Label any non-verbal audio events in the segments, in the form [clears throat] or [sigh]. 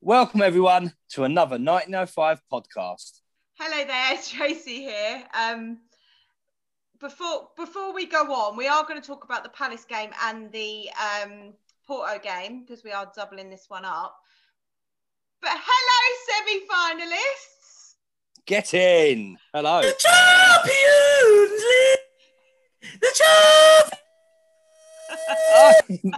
Welcome everyone to another 1905 podcast. Hello there, it's [laughs] Tracy here. Um, before before we go on, we are going to talk about the Palace game and the um, Porto game because we are doubling this one up. But hello, semi-finalists. Get in. Hello. The Champions League! The champ! Oh,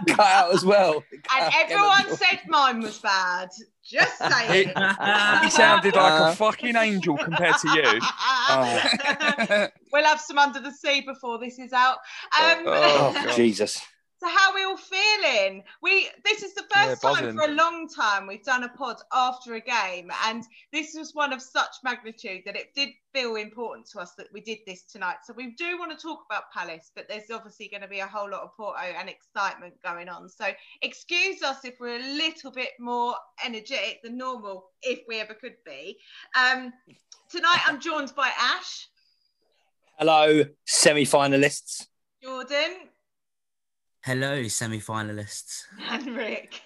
cut out as well. And everyone said mine was bad. Just [laughs] saying. He sounded like Uh. a fucking angel compared to you. [laughs] Oh. we'll have some under the sea before this is out. Um, Oh, [laughs] Oh, Jesus. So how are we all feeling? We this is the Yeah, first time for a long time we've done a pod after a game, and this was one of such magnitude that it did feel important to us that we did this tonight. So we do want to talk about Palace, but there's obviously going to be a whole lot of Porto and excitement going on. So excuse us if we're a little bit more energetic than normal, if we ever could be. Um, tonight I'm joined by Ash, Hello, semi-finalists. Jordan, Hello, semi finalists. and Rick.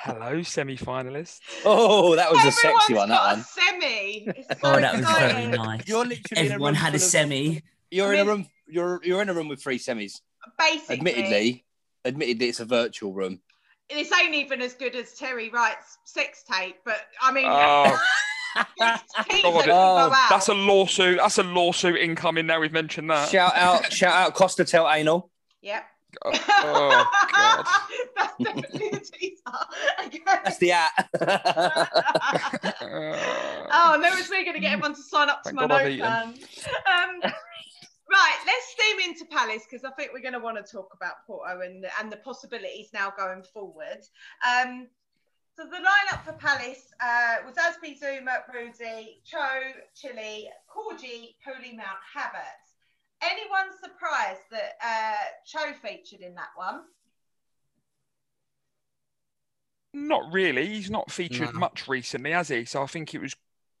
Hello, semi-finalists. Oh, that was a sexy one. That got one. a semi. It's oh, so Oh, that was very nice. You're literally Everyone had a full of- semi. You're I in a room. You're you're in a room with three semis. Basically, Admittedly, admittedly, it's a virtual room. this ain't even as good as Terry Wright's sex tape, but I mean, Oh, [laughs] it's God, oh, that's a lawsuit. That's a lawsuit incoming. Now we've mentioned that. Shout out, shout out, Costa Tel Anal. Yep. Oh, oh, God. [laughs] that's definitely a teaser. Okay. That's the at. [laughs] Oh, and then we're going to get everyone to sign up to Thank my God I've eaten. notepad. Um, right, let's steam into Palace because I think we're going to want to talk about Porto and and the possibilities now going forward. Um, so the lineup for Palace uh, was Azpi Zouma, Rudy, Cho, Chile, Corgi, Pooley, Mount, Havertz. Anyone surprised that uh, Cho featured in that one? not really. He's not featured No. much recently, has he? So I think it was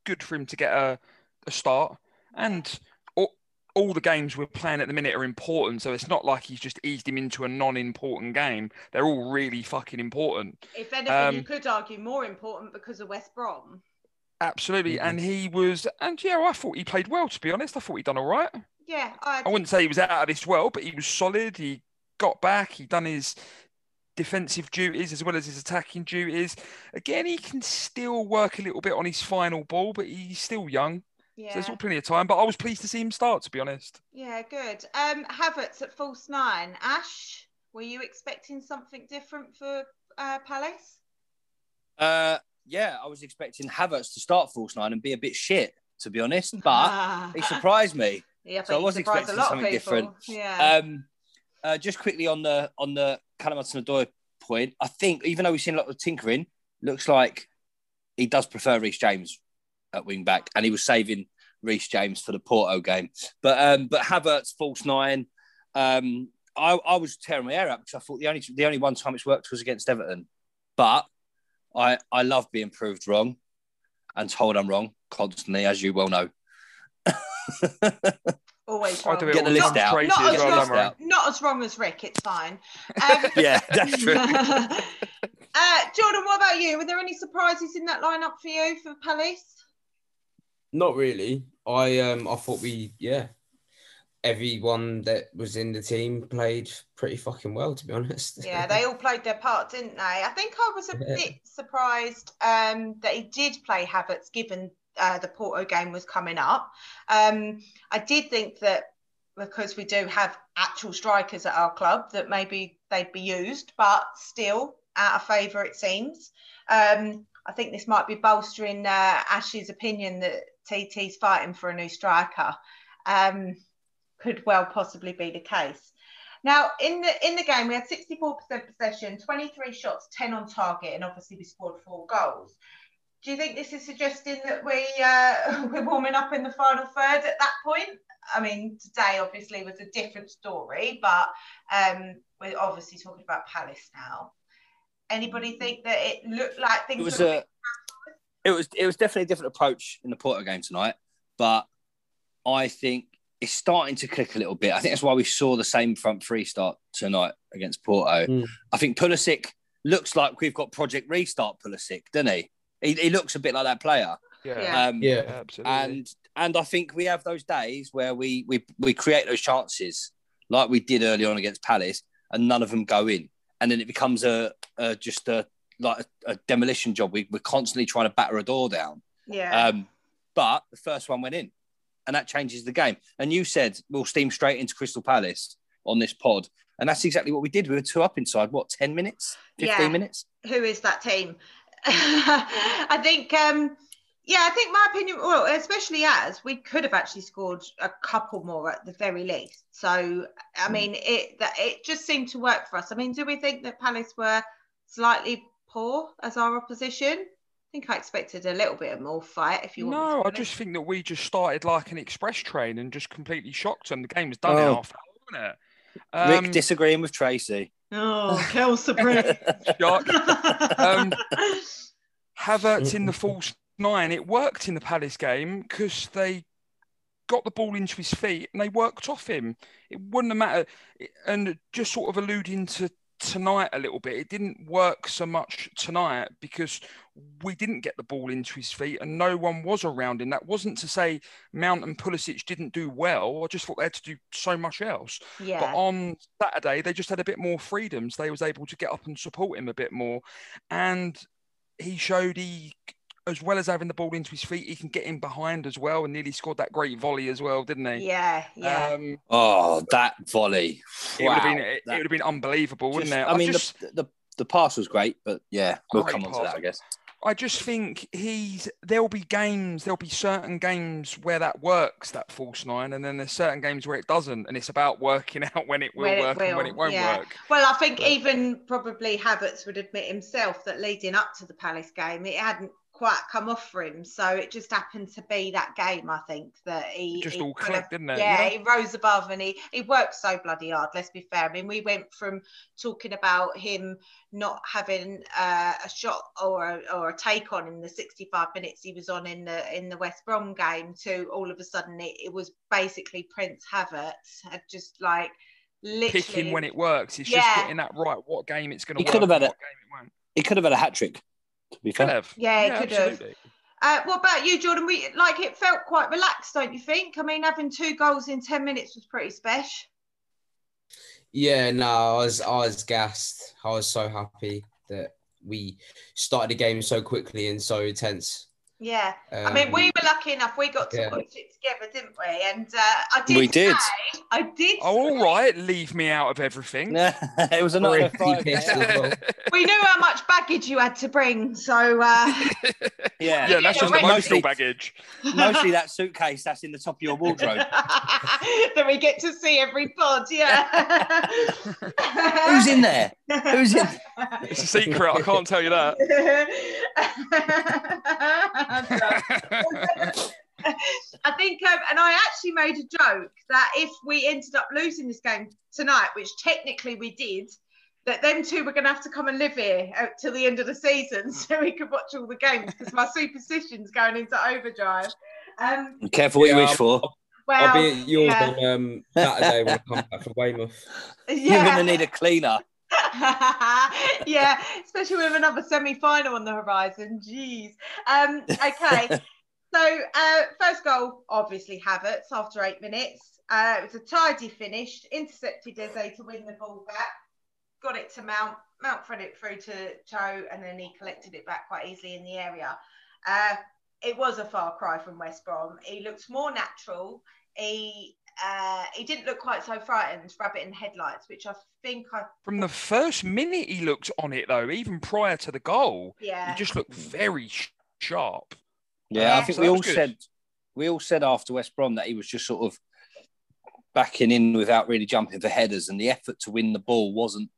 good for him to get a, a start. And all, all the games we're playing at the minute are important. So it's not like he's just eased him into a non-important game. They're all really fucking important. If anything, you Um, could argue more important because of West Brom. Absolutely. Mhm. And he was, and yeah, I thought he played well, to be honest. I thought he'd done all right. Yeah, I, I wouldn't say he was out of this world, but he was solid. He got back. He done his defensive duties as well as his attacking duties. Again, he can still work a little bit on his final ball, but he's still young. yeah. So there's still plenty of time. But I was pleased to see him start, to be honest. Yeah, good. Um, Havertz at false nine. Ash, were you expecting something different for uh, Palace? Uh, yeah, I was expecting Havertz to start false nine and be a bit shit, to be honest, but [laughs] he surprised me. Yeah, so I was expecting something different. Yeah. Um, uh, just quickly on the on the Callum Hudson-Odoi point, I think even though we've seen a lot of tinkering, looks like he does prefer Reece James at wing back, and he was saving Reece James for the Porto game. But um, but Havertz false nine. Um, I, I was tearing my hair out because I thought the only the only one time it's worked was against Everton. But I I love being proved wrong and told I'm wrong constantly, as you well know. [laughs] Always I wrong. do it Get the list the out. time, Not as as well, wrong- out. Not as wrong as Rick. It's fine. [laughs] Um, yeah, that's true. [laughs] uh, Jordan, what about you? Were there any surprises in that lineup for you for Palace? Not really. I um I thought we yeah. Everyone that was in the team played pretty fucking well, to be honest. [laughs] Yeah, they all played their part, didn't they? I think I was a Yeah. bit surprised um, that he did play Havertz, given uh, the Porto game was coming up. Um, I did think that because we do have actual strikers at our club, that maybe they'd be used, but still out of favour, it seems. Um, I think this might be bolstering uh, Ash's opinion that TT's fighting for a new striker. Um, could well possibly be the case. Now, in the in the game, we had 64% possession, 23 shots, 10 on target, and obviously we scored four goals. Do you think this is suggesting that we uh, [laughs] we're warming up in the final third at that point? I mean, today obviously was a different story, but um, we're obviously talking about Palace now. Anybody think that it looked like things it was were a it was it was definitely a different approach in the Porto game tonight, but I think it's starting to click a little bit. I think that's why we saw the same front three start tonight against Porto. Mm. I think Pulisic looks like we've got Project Restart Pulisic, doesn't he? He, he looks a bit like that player. Yeah, Yeah. Um, Yeah. absolutely. and and I think we have those days where we we we create those chances like we did early on against Palace, and none of them go in, and then it becomes a, a just a like a, a demolition job. We, we're constantly trying to batter a door down. Yeah. Um, but the first one went in, and that changes the game. And you said we'll steam straight into Crystal Palace on this pod, and that's exactly what we did. We were two up inside what ten minutes, fifteen Yeah. minutes. who is that team? [laughs] I think, um, yeah, I think my opinion, well, especially as we could have actually scored a couple more at the very least. So, I mean, it that it just seemed to work for us. I mean, do we think that Palace were slightly poor as our opposition? I think I expected a little bit of more fight. If you want, me to no, I just think that we just started like an express train and just completely shocked them. The game was done in Oh. half hour, wasn't it? Rick disagreeing with Tracy. Oh, [laughs] kill Sabrina. shock. Um, Havertz in the [laughs] false nine, it worked in the Palace game because they got the ball into his feet and they worked off him. It wouldn't have mattered. And just sort of alluding to tonight a little bit, it didn't work so much tonight because we didn't get the ball into his feet and no one was around him. That wasn't to say Mount and Pulisic didn't do well. I just thought they had to do so much else. Yeah. But on Saturday, they just had a bit more freedoms. They was able to get up and support him a bit more, and he showed he, as well as having the ball into his feet, he can get in behind as well, and nearly scored that great volley as well, didn't he? yeah, yeah. Um, Oh, that volley! it would have been it, that- would have been unbelievable, wouldn't it? I mean, just, the, the the pass was great, but yeah, we'll come on to that, I guess. I just think he's there'll be games, there'll be certain games where that works, that false nine, and then there's certain games where it doesn't, and it's about working [laughs] out when it will When it work and when it won't yeah. work. Well, I think But- even probably Havertz would admit himself that leading up to the Palace game, it hadn't quite come off for him. So it just happened to be that game, I think, that he It just he all kind of- clicked, didn't it? yeah, Yeah. he rose above and he he worked so bloody hard. Let's be fair. I mean, we went from talking about him not having uh, a shot or a, or a take on in the 65 minutes he was on in the in the West Brom game to all of a sudden it, it was basically Prince Havertz had just like literally Picking when it works, it's Yeah. just getting that right. What game it's going to He work? could have had and it. game it won't. He could have had a hat trick. To be Could fair, have. Yeah, he could have. absolutely. Uh, what about you, Jordan? We like it felt quite relaxed, don't you think? I mean, having two goals in ten minutes was pretty special. Yeah, no, I was I was gassed. I was so happy that we started the game so quickly and so tense. Yeah, I mean, Um, we were lucky enough. We got to yeah. watch it together, didn't we? And uh, I did. We did. say- I did. Oh, all right. Leave me out of everything. [laughs] it was a Sorry, night he pissed as well. We knew how much baggage you had to bring, so uh, [laughs] Yeah, yeah, that's just Yeah, emotional mostly, baggage. mostly that suitcase that's in the top of your wardrobe. [laughs] that we get to see every pod. Yeah. [laughs] Who's in there? Who's in? [laughs] It's a secret. I can't tell you that. I think, um, and I actually made a joke that if we ended up losing this game tonight, which technically we did, that them two were going to have to come and live here uh, till the end of the season [laughs] so we could watch all the games because my superstition's going into overdrive. Um, Careful what you wish for. well, I'll be at yours yeah. on um, Saturday when I come back from Weymouth. [laughs] You're gonna need a cleaner. [laughs] yeah, especially with another semi-final on the horizon. Jeez. Um, okay. so uh, first goal, obviously Havertz after eight minutes. Uh, it was a tidy finish, intercepted Eze to win the ball back, got it to Mount. Mount fed it through to Cho, and then he collected it back quite easily in the area. Uh, it was a far cry from West Brom. He looked more natural. He uh, he didn't look quite so frightened, rabbit in headlights, which I think I From the first minute he looked on it, though, even prior to the goal, yeah. he just looked very sh- sharp. Yeah, I think So we all good. said we all said after West Brom that he was just sort of backing in without really jumping for headers, and the effort to win the ball wasn't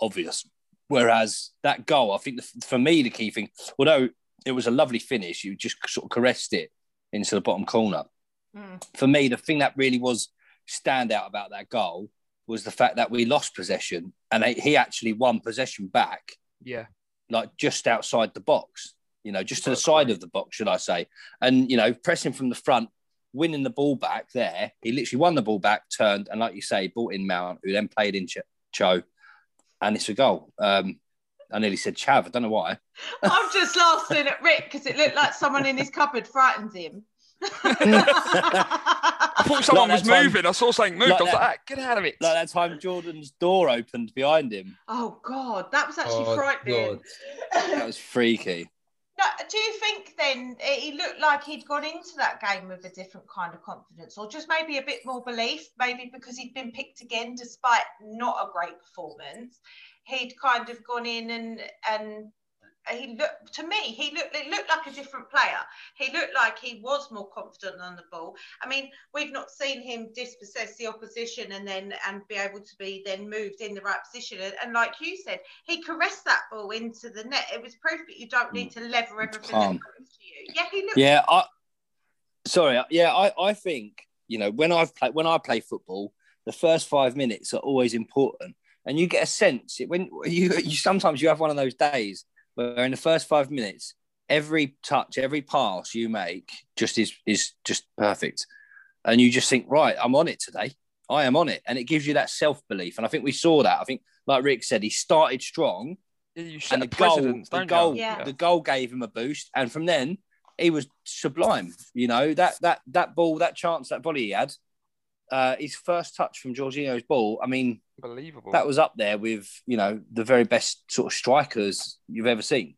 obvious. Whereas that goal, I think the, for me the key thing, although it was a lovely finish, you just sort of caressed it into the bottom corner. Mm. For me, the thing that really was standout about that goal was the fact that we lost possession, and he- he actually won possession back Yeah. like just outside the box, you know, just to the side of the box, should I say? And you know, pressing from the front winning the ball back there. He literally won the ball back, turned, and like you say, brought in Mount, who then played in Ch- Cho, and it's a goal. Um, I nearly said Chav. I don't know why. I'm just laughing at Rick because it looked like someone in his cupboard frightened him. [laughs] I thought someone Like was that time- moving. I saw something move. like I was that- like, ah, get out of it. Like that time Jordan's door opened behind him. oh God, that was actually Oh, frightening. That was freaky. Do you think then he looked like he'd gone into that game with a different kind of confidence, or just maybe a bit more belief? Maybe because he'd been picked again despite not a great performance, he'd kind of gone in and and he looked to me he looked it looked like a different player. He looked like he was more confident on the ball. I mean, we've not seen him dispossess the opposition and then and be able to be then moved in the right position. And, and like you said, he caressed that ball into the net. It was proof that you don't need to mm. lever everything that comes to you. Yeah, he looked. Yeah, I sorry. Uh, yeah, I, I think you know when I've played when I play football, the first five minutes are always important, and you get a sense it when you you sometimes you have one of those days where in the first five minutes, every touch, every pass you make just is is just perfect, and you just think, right, I'm on it today. I am on it, and it gives you that self belief. And I think we saw that. I think, like Rick said, he started strong, you and a the goal, the goal. Yeah. the goal gave him a boost, and from then he was sublime. You know that that that ball, that chance, that volley he had, uh, his first touch from Jorginho's ball. I mean, Unbelievable. that was up there with you know the very best sort of strikers you've ever seen.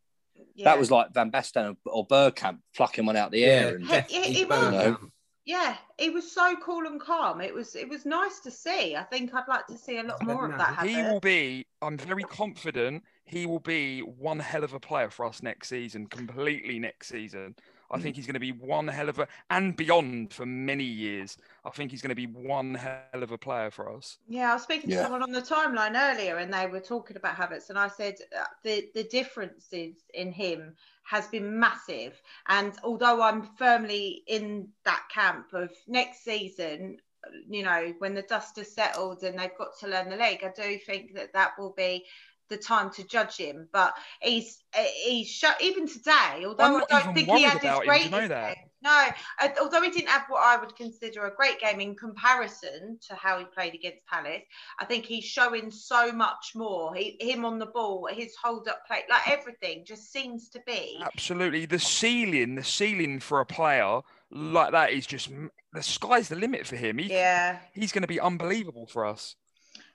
Yeah. That was like Van Basten or, or Bergkamp plucking one out the air. And, Hey, yeah, he was. know. Yeah, he was so cool and calm. It was it was nice to see. I think I'd like to see a lot more of that happen. he will be, I'm very confident, he will be one hell of a player for us next season, completely next season. I think he's going to be one hell of a, and beyond for many years. I think he's going to be one hell of a player for us. Yeah, I was speaking to Yeah. someone on the timeline earlier, and they were talking about Havertz, and I said uh, the the differences in him has been massive. And although I'm firmly in that camp of next season, you know, when the dust has settled and they've got to learn the league, I do think that that will be the time to judge him. But he's he's shut even today. Although I don't think he had his greatest game. No, although he didn't have what I would consider a great game in comparison to how he played against Palace, I think he's showing so much more. He, him on the ball, his hold up play, like everything just seems to be. Absolutely. The ceiling, the ceiling for a player like that is just, the sky's the limit for him. He, Yeah. He's going to be unbelievable for us.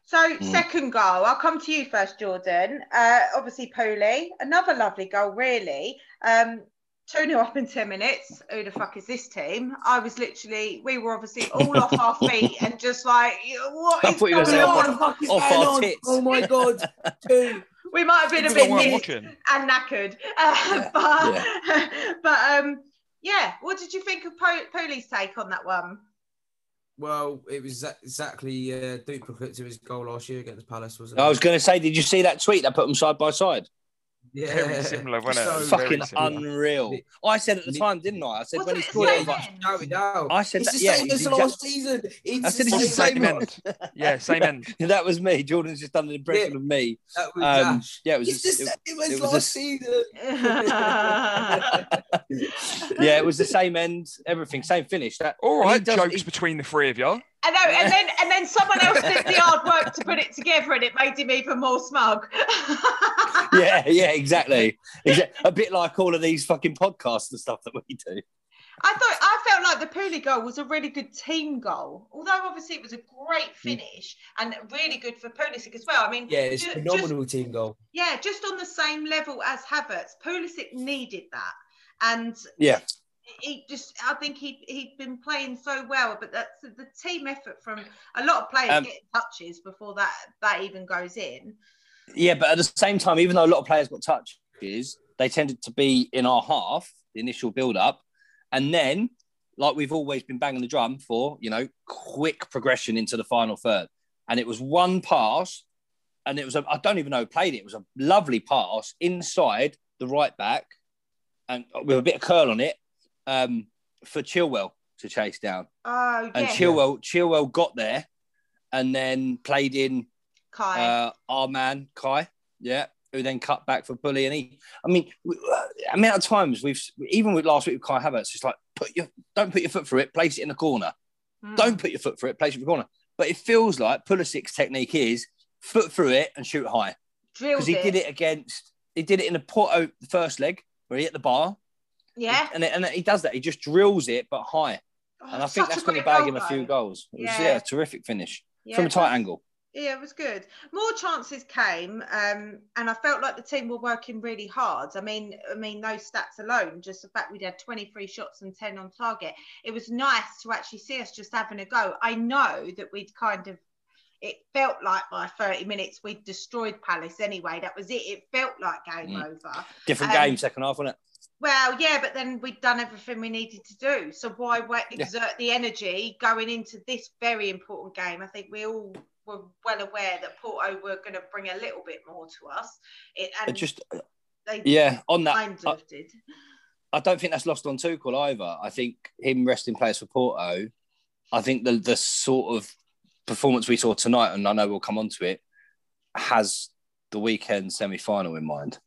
So second goal, I'll come to you first, Jordan. Uh, obviously, Poli, another lovely goal, really. Um, 2 0 up in 10 minutes. Who the fuck is this team? I was literally, we were obviously all off our [laughs] feet and just like, what I is thought you were going saying on? what the fuck is off going our on? tits. Oh my god, [laughs] two. We might have been a bit watching. and knackered. [laughs] Uh, but, but um, yeah, what did you think of po- Poli's take on that one? Well, it was exactly uh, duplicate to his goal last year against Palace, wasn't it? I was going to say, did you see that tweet that put them side by side? Yeah. Very similar, wasn't it? So- Very Fucking similar. unreal. I said at the time, didn't I? I said when he Wasn't it scored it, I was like, same Shout it. I said it's that- the yeah, same it's as exact- last season. It's I said the it's the same. same end. [laughs] Yeah, same end. [laughs] that was me. Jordan's just done an impression of me. That was Um, Ash. yeah, it was. It's a- the it- same as it was last a- season. [laughs] yeah, it was the same end, everything, same finish. That All right, he does- jokes he- between the three of you. I know, and then and then someone else did the [laughs] hard work to put it together, and it made him even more smug. [laughs] yeah, yeah, exactly. A bit like all of these fucking podcasts and stuff that we do. I thought I felt like the Pooley goal was a really good team goal, although obviously it was a great mm. finish and really good for Pulisic as well. I mean, Yeah, it's just- phenomenal team goal. yeah, just on the same level as Havertz, Pulisic needed that, and Yeah. He just I think he he'd been playing so well, but that's the team effort from a lot of players Um, getting touches before that that even goes in. Yeah, but at the same time, even though a lot of players got touches, they tended to be in our half, the initial build up. And then, like we've always been banging the drum for, you know, quick progression into the final third. And it was one pass, and it was, a, I don't even know who played it. It was a lovely pass inside the right back, and with a bit of curl on it um, for Chilwell to chase down. Oh And yeah, Chilwell, Chilwell got there and then played in Kai. uh, our man Kai, yeah, who then cut back for Pooley. And he, I mean, uh, amount of times we've even with last week with Kai Havertz, it's like put your don't put your foot through it, place it in the corner. Mm. Don't put your foot through it, place it in the corner. But it feels like Pulisic's technique is foot through it and shoot high. Because he did it against he did it in the Porto the first leg where he hit the bar. Yeah. And, and he does that. He just drills it but high. Oh, And I think that's going to bag goal, him a few goals. It was Yeah. yeah, a terrific finish Yeah, from a tight angle. Yeah, it was good. More chances came, um, and I felt like the team were working really hard. I mean, I mean those stats alone, just the fact we'd had 23 shots and 10 on target, it was nice to actually see us just having a go. I know that we'd kind of, it felt like by 30 minutes we'd destroyed Palace anyway. That was it. It felt like game Mm. over. Different Um, game, second half, wasn't it? Well, yeah, but then we'd done everything we needed to do. So why exert the energy going into this very important game? I think we all were well aware that Porto were going to bring a little bit more to us. It, and just uh, they yeah, on that kind I. I don't think that's lost on Tuchel either. I think him resting players for Porto, I think the the sort of performance we saw tonight, and I know we'll come on to it, has the weekend semi final in mind.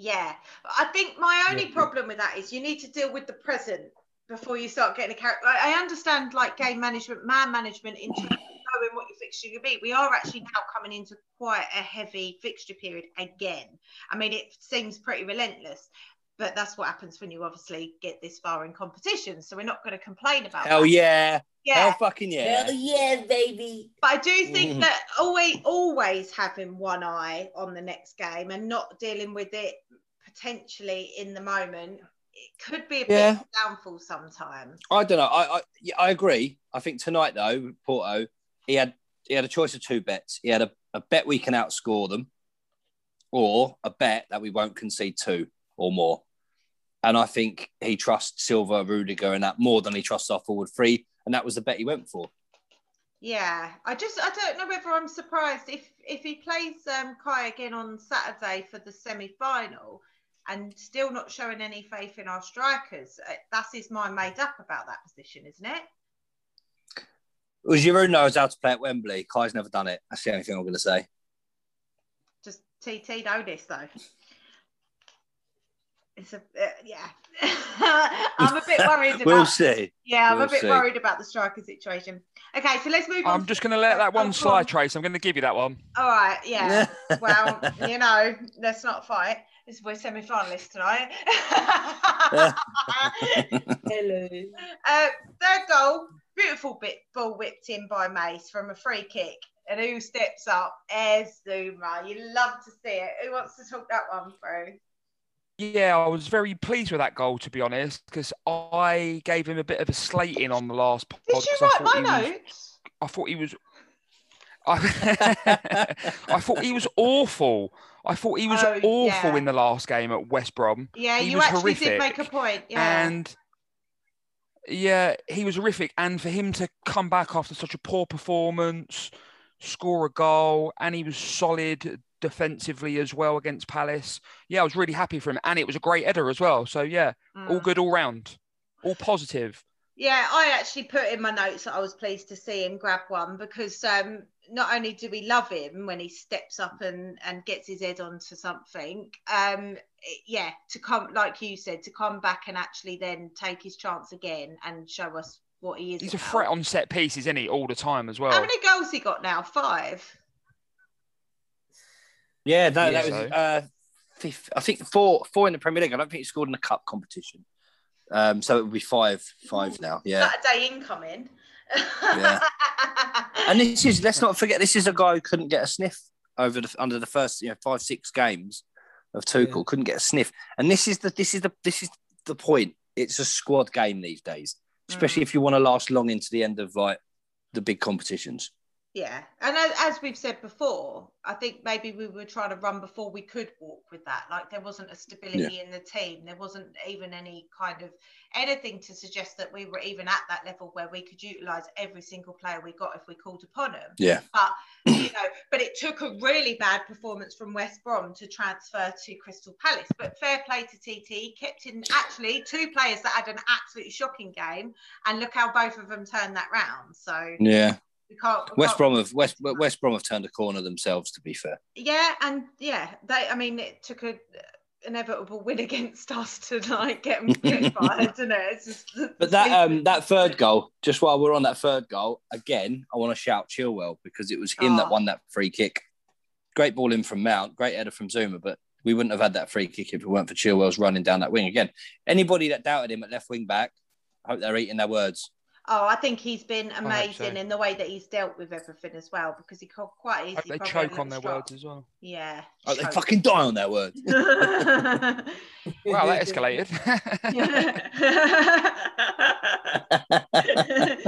Yeah, I think my only Yeah. problem with that is you need to deal with the present before you start getting a character. I I understand like game management, man management, into knowing what your fixture could be. We are actually now coming into quite a heavy fixture period again. I mean, it seems pretty relentless, but that's what happens when you obviously get this far in competition. So we're not going to complain about Hell that. yeah. Yeah, Hell fucking yeah. Hell yeah, baby. but I do think Mhm. that always always having one eye on the next game and not dealing with it potentially in the moment, it could be a bit Yeah. of downfall sometimes. I don't know. I I, yeah, I agree. I think tonight though, with Porto, he had he had a choice of two bets. He had a, a bet we can outscore them, or a bet that we won't concede two or more. And I think he trusts Silva, Rudiger, and that more than he trusts our forward three. And that was the bet he went for. Yeah, I just I don't know whether I'm surprised if if he plays um, Kai again on Saturday for the semi final and still not showing any faith in our strikers. Uh, That's his mind made up about that position, isn't it? Was Giroud knows how to play at Wembley. Kai's never done it. That's the only thing I'm going to say. Just TT know this though. It's a uh, yeah. I'm a bit worried [laughs] about. we'll see. Yeah, I'm We'll a bit see. worried about the striker situation. Okay, so let's move on. I'm just going to let that Oh, go one on. slide, Trace. I'm going to give you that one. All right, yeah. well, [laughs] you know, let's not fight. This we're semi-finalists tonight. [laughs] Hello. uh, third goal, beautiful bit ball whipped in by Mace from a free kick. And who steps up? Airs Zuma. You love to see it. Who wants to talk that one through? Yeah, I was very pleased with that goal, to be honest, because I gave him a bit of a slating on the last pod. Did you I write thought my he was- notes? I thought he was. I, [laughs] I thought he was awful. I thought he was Oh, awful yeah. in the last game at West Brom. Yeah, He you actually did make a point. Yeah. And yeah, he was horrific. And for him to come back after such a poor performance, score a goal, and he was solid defensively as well against Palace. Yeah, I was really happy for him. And it was a great header as well. So yeah, all Mm. good all round. All positive. Yeah, I actually put in my notes that I was pleased to see him grab one because um, not only do we love him when he steps up and, and gets his head onto something, um, yeah, to come like you said, to come back and actually then take his chance again and show us what he is. He's a threat on set pieces, isn't he, all the time as well? How many goals he got now? Five. Yeah, no, that was so. uh, fifth, I think four four in the Premier League. I don't think he scored in the cup competition. Um, so it would be five, five now. Yeah. Saturday incoming. Yeah. [laughs] And this is let's not forget this is a guy who couldn't get a sniff over the under the first you know five six games of Tuchel Yeah. couldn't get a sniff. And this is the this is the this is the point. It's a squad game these days, especially if you want to last long into the end of like the big competitions. Yeah, and as, we've said before, I think maybe we were trying to run before we could walk with that. Like there wasn't a stability in the team. There wasn't even any kind of anything to suggest that we were even at that level where we could utilize every single player we got if we called upon them. Yeah. But you know, but it took a really bad performance from West Brom to transfer to Crystal Palace. But fair play to TT, he kept in actually two players that had an absolutely shocking game, and look how both of them turned that round. So Yeah. We can't. we West can't- Brom have West West Brom have turned a corner themselves. To be fair, Yeah, and yeah, they. I mean, it took a inevitable win [laughs] against us to like get them fired, [laughs] isn't it? It's just, But that um that third goal, just while we're on that third goal, again, I want to shout Chilwell because it was him that Oh. won that free kick. Great ball in from Mount, great header from Zouma, but we wouldn't have had that free kick if it weren't for Chilwell's running down that wing again. Anybody that doubted him at left wing back, I hope they're eating their words. Oh, I think he's been amazing so. in the way that he's dealt with everything as well, because he could quite easily. They choke on their strong. words as well. Yeah. Oh, they fucking die on their words. [laughs] Wow, that escalated. [laughs]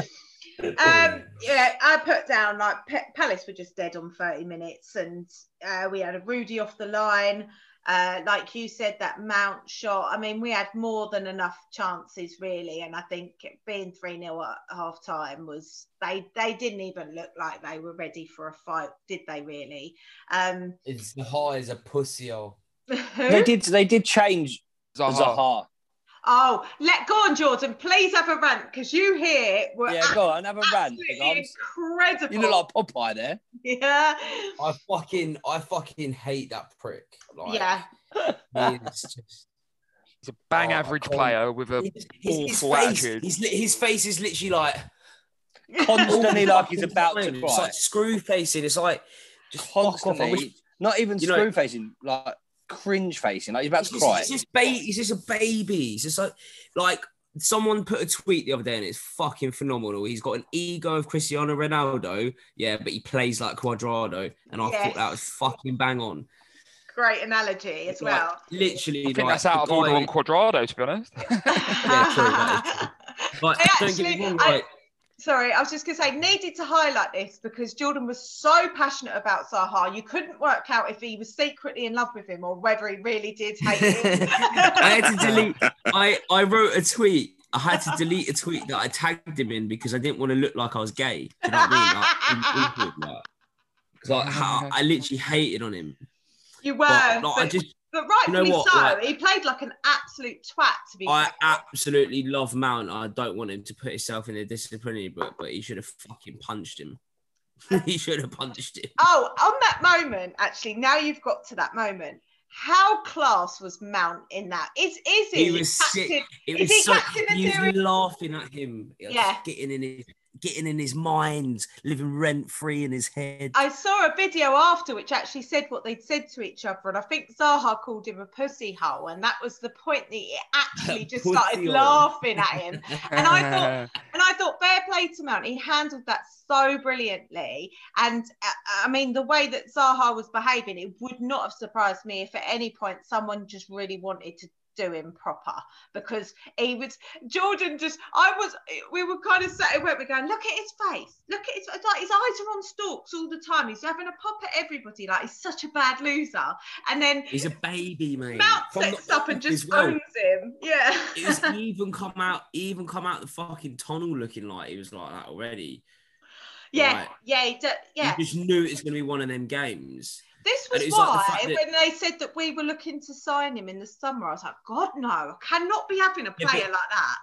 um, yeah, I put down like P- Palace were just dead on 30 minutes, and uh, we had a Rudy off the line. Uh, like you said, that Mount shot. I mean, we had more than enough chances, really. And I think being 3 0 at half time was, they, they didn't even look like they were ready for a fight, did they, really? Um, It's the high as a pussy. Oh, [laughs] they did they did change Zaha. Zaha. Oh, let go on, Jordan. Please have a rant because you here were Yeah, go on, have a rant. absolutely incredible. You look like Popeye there. yeah. I fucking, I fucking hate that prick. Like, Yeah. It's just, [laughs] He's a bang Oh, average player with a his, his awful face, attitude. his, his face is literally like [laughs] Constantly like he's fucking about to time. It's like screw facing. It's like just fuck off. Constantly, not even you know- screw facing, like cringe facing, like he's about He's to just, cry. he's just ba- he's just a baby. He's just like like someone put a tweet the other day and it's fucking phenomenal. He's got an ego of Cristiano Ronaldo, yeah, but he plays like Cuadrado, and I thought that was fucking bang on. Great analogy as Like, well. literally, I think like, that's out of order on Cuadrado, to be honest. [laughs] Yeah, true, that Like, [laughs] don't get me actually- wrong, I- like, Sorry, I was just going to say, needed to highlight this because Jordan was so passionate about Zaha. You couldn't work out if he was secretly in love with him or whether he really did hate him. [laughs] I had to delete. I I wrote a tweet. I had to delete a tweet that I tagged him in because I didn't want to look like I was gay. Do you know what I mean? Like, in- awkward, like. 'Cause I, [laughs] how- I literally hated on him. You were, But, but, I just but rightfully you know so. like- he played like an absolute twat, to be I fair. absolutely love Mount. I don't want him to put himself in a disciplinary book, but he should have fucking punched him. [laughs] he should have punched him. Oh, on that moment, actually, now you've got to that moment. How class was Mount in that? Is is he? He was sick. captain- It Is was he so captain he was laughing at him. Yeah. getting in his getting in his mind, living rent free in his head. I saw a video after which actually said what they'd said to each other, and I think Zaha called him a pussy hole, and that was the point that he actually [laughs] just started hole. laughing at him. And I thought- [laughs] And I thought fair play to Mount. He handled that so brilliantly. And uh, I mean, the way that Zaha was behaving, it would not have surprised me if at any point someone just really wanted to do him proper because he was Jordan just I was we were kind of sat where we're going look at his face look at his it's like his eyes are on stalks all the time he's having a pop at everybody like he's such a bad loser and then He's a baby, mate. Mount sets up and just well. owns him yeah It was he [laughs] even come out, even come out the fucking tunnel looking like he was like that already. yeah Right. yeah he d- yeah You just knew it was going to be one of them games. This was was like the why when they said that we were looking to sign him in the summer, I was like, God no, I cannot be having a Yeah, player but- like that.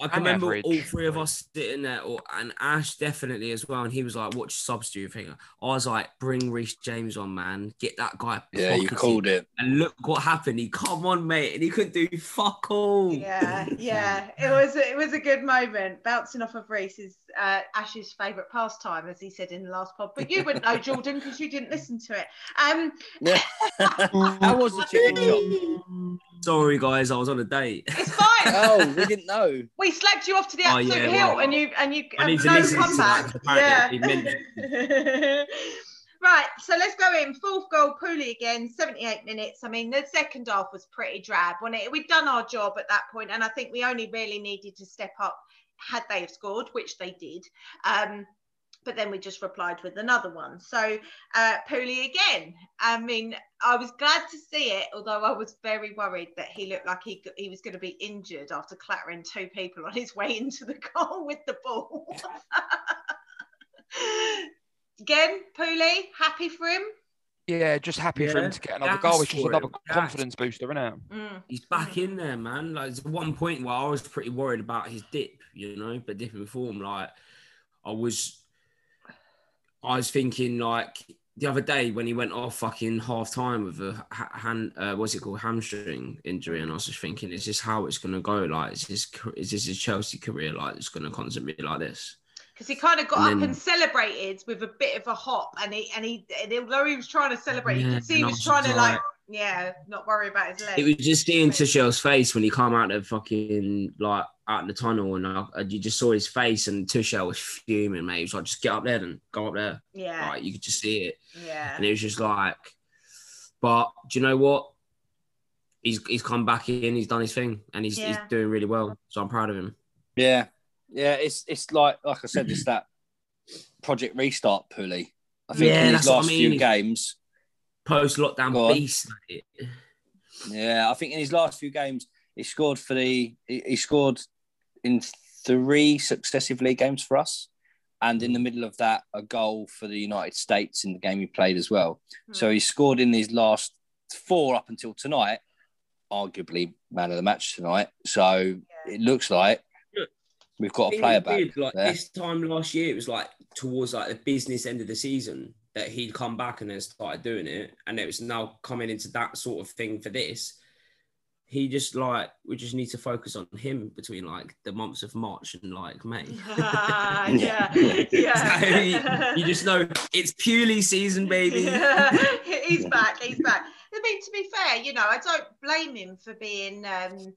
I can remember average. all three of us sitting there, or, and Ash definitely as well. And he was like, "What subs do you think?" I was like, "Bring Reece James on, man. Get that guy." Yeah, you called it. And look what happened. He come on, mate, and he couldn't do fuck all. Yeah, yeah, it was it was a good moment. Bouncing off of Reece is uh, Ash's favourite pastime, as he said in the last pod. But you wouldn't know, Jordan, because you didn't listen to it. Um, [laughs] Yeah. How was the chicken shop? Sorry, guys, I was on a date. [laughs] it's fine. Oh, we didn't know. we slagged you off to the Oh, absolute yeah, hill, right. and you and you I need to no listen comeback. that, 'cause apparently Yeah. [laughs] right, so let's go in. Fourth goal, Pooley again, 78 minutes. I mean, the second half was pretty drab, wasn't it? We'd done our job at that point, and I think we only really needed to step up had they have scored, which they did. Um, but then we just replied with another one. So uh, Pooley again. I mean, I was glad to see it, although I was very worried that he looked like he he was going to be injured after clattering two people on his way [laughs] into the goal with the ball. [laughs] again, Pooley, happy for him. Yeah, just happy for him to get another goal. which is for another him. That's- confidence booster, isn't it? Mm. He's back in there, man. Like, there's one point where I was pretty worried about his dip, you know, but dipping form, like, I was, I was thinking, like, the other day when he went off fucking half time with a hand, uh, what's it called, hamstring injury, and I was just thinking, is this how it's gonna go? Like, is this is this his Chelsea career like it's gonna constantly be like this? because he kind of got And up then- and celebrated with a bit of a hop, and he and he, and although he was trying to celebrate, you Yeah, could see he was was trying to like, like- yeah, not worry about his leg. It was just seeing Tuchel's face when he came out of fucking like out of the tunnel, and I, uh, you just saw his face, and Tuchel was fuming, mate. He was like, just get up there and go up there. yeah, Like you could just see it. yeah, and it was just like, but do you know what? He's he's come back in, he's done his thing, and he's, he's doing really well. So I'm proud of him. Yeah, yeah. It's it's like like I said, it's that [clears throat] project restart, Pooley. I think Yeah, in his what I last mean. few games, Post lockdown beast. mate. yeah, I think in his last few games, he scored for the he, he scored in three successive league games for us, and in the middle of that, a goal for the United States in the game he played as well. Hmm. So he scored in his last four up until tonight, arguably man of the match tonight. So it looks like we've got a Thing player back. weird, Like there. this time last year, it was like towards like the business end of the season that he'd come back and then started doing it, and it was now coming into that sort of thing for this. He just like we just need to focus on him between like the months of March and like May. [laughs] [laughs] yeah, yeah. So you, you just know it's Pooley season, baby. [laughs] Yeah, he's back. He's back. I mean, to be fair, you know, I don't blame him for being um,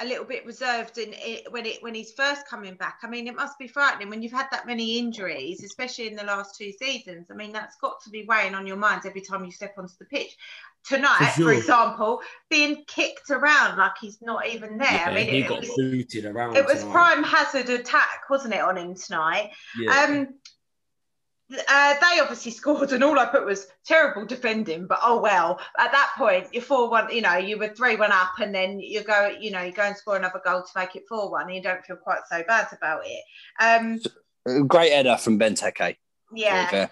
a little bit reserved in it when it when he's first coming back. I mean, it must be frightening when you've had that many injuries, especially in the last two seasons. I mean, that's got to be weighing on your minds every time you step onto the pitch. Tonight, For for, example, being kicked around like he's not even there. I mean, he it, got it was, booted around. it was tonight. prime hazard attack, wasn't it, on him tonight? Yeah. Um, uh, they obviously [laughs] scored, and all I put was terrible defending. But oh well. At that point, you're four one. You know, you were three one up, and then you go. You know, you go and score another goal to make it four one. And you don't feel quite so bad about it. Um, Great header from Benteke. yeah,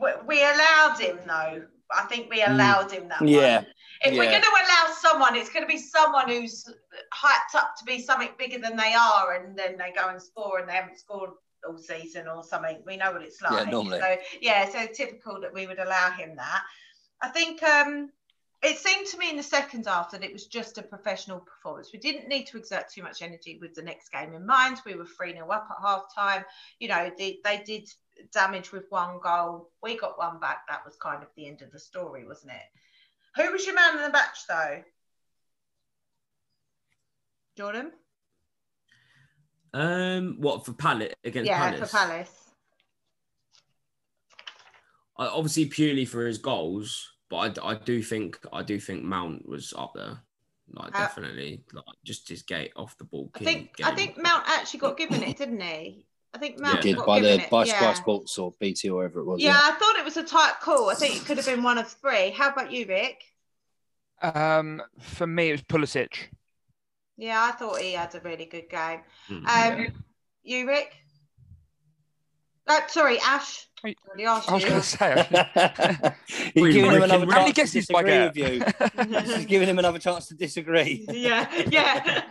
we, we allowed him though. I think we allowed him that. Mm. Yeah, one. If we're going to allow someone, it's going to be someone who's hyped up to be something bigger than they are, and then they go and score, and they haven't scored all season or something. We know what it's like. Yeah, normally. So yeah, so typical that we would allow him that. I think um, it seemed to me in the second half that it was just a professional performance. We didn't need to exert too much energy with the next game in mind. We were 3 0 up at half time. You know, they, they did damage with one goal. We got one back. That was kind of the end of the story, wasn't it? Who was your man in the match, though? Jordan? Um, what for Palace against yeah, Palace? for Palace. I, obviously purely for his goals, but I, I do think I do think Mount was up there. Like Uh, definitely, like just his gate off the ball. I king think I think Mount actually got given it, didn't he? I think Mount Yeah. Did got by given the it. by yeah. Sky Sports or BT or whatever it was. Yeah, I thought it was a tight call. I think it could have been one of three. How about you, Rick? Um, for me, it was Pulisic. Yeah, I thought he had a really good game. Mm, Um, you, Rick? Oh, sorry, Ash. Wait, Already I was going to say. You're [laughs] giving him another chance to guesses do disagree with you. [laughs] He's giving him another chance to disagree. yeah, yeah.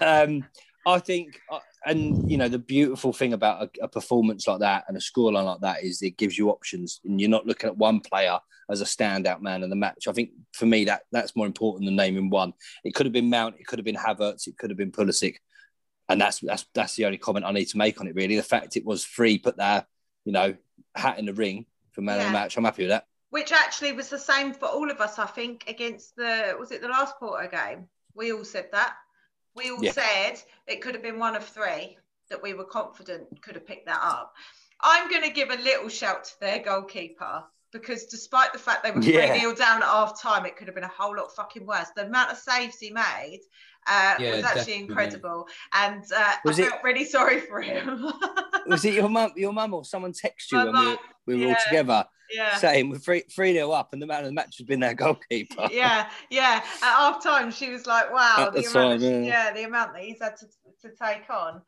[laughs] um, I think, uh, and you know, the beautiful thing about a, a performance like that and a scoreline like that is it gives you options, and you're not looking at one player as a standout man of the match. I think for me that that's more important than naming one. It could have been Mount, it could have been Havertz, it could have been Pulisic, and that's that's that's the only comment I need to make on it. Really, the fact it was free, put their you know hat in the ring for man of the match. I'm happy with that. Which actually was the same for all of us, I think, against the was it the last Porto game? We all said that. We all Yeah. said it could have been one of three that we were confident could have picked that up. I'm going to give a little shout to their goalkeeper because despite the fact they were Yeah. 3 0 down at half time, it could have been a whole lot fucking worse. The amount of saves he made uh, Yeah, was actually definitely. incredible. And uh, Was I it- felt really sorry for him. [laughs] Was it your mum, your mum, or someone text you My when we, mum, we were all together yeah. saying we're three three nil up and the man of the match has been their goalkeeper? [laughs] yeah, yeah. At half time, she was like, "Wow, At the the amount, time, yeah. yeah. the amount that he's had to, to take on."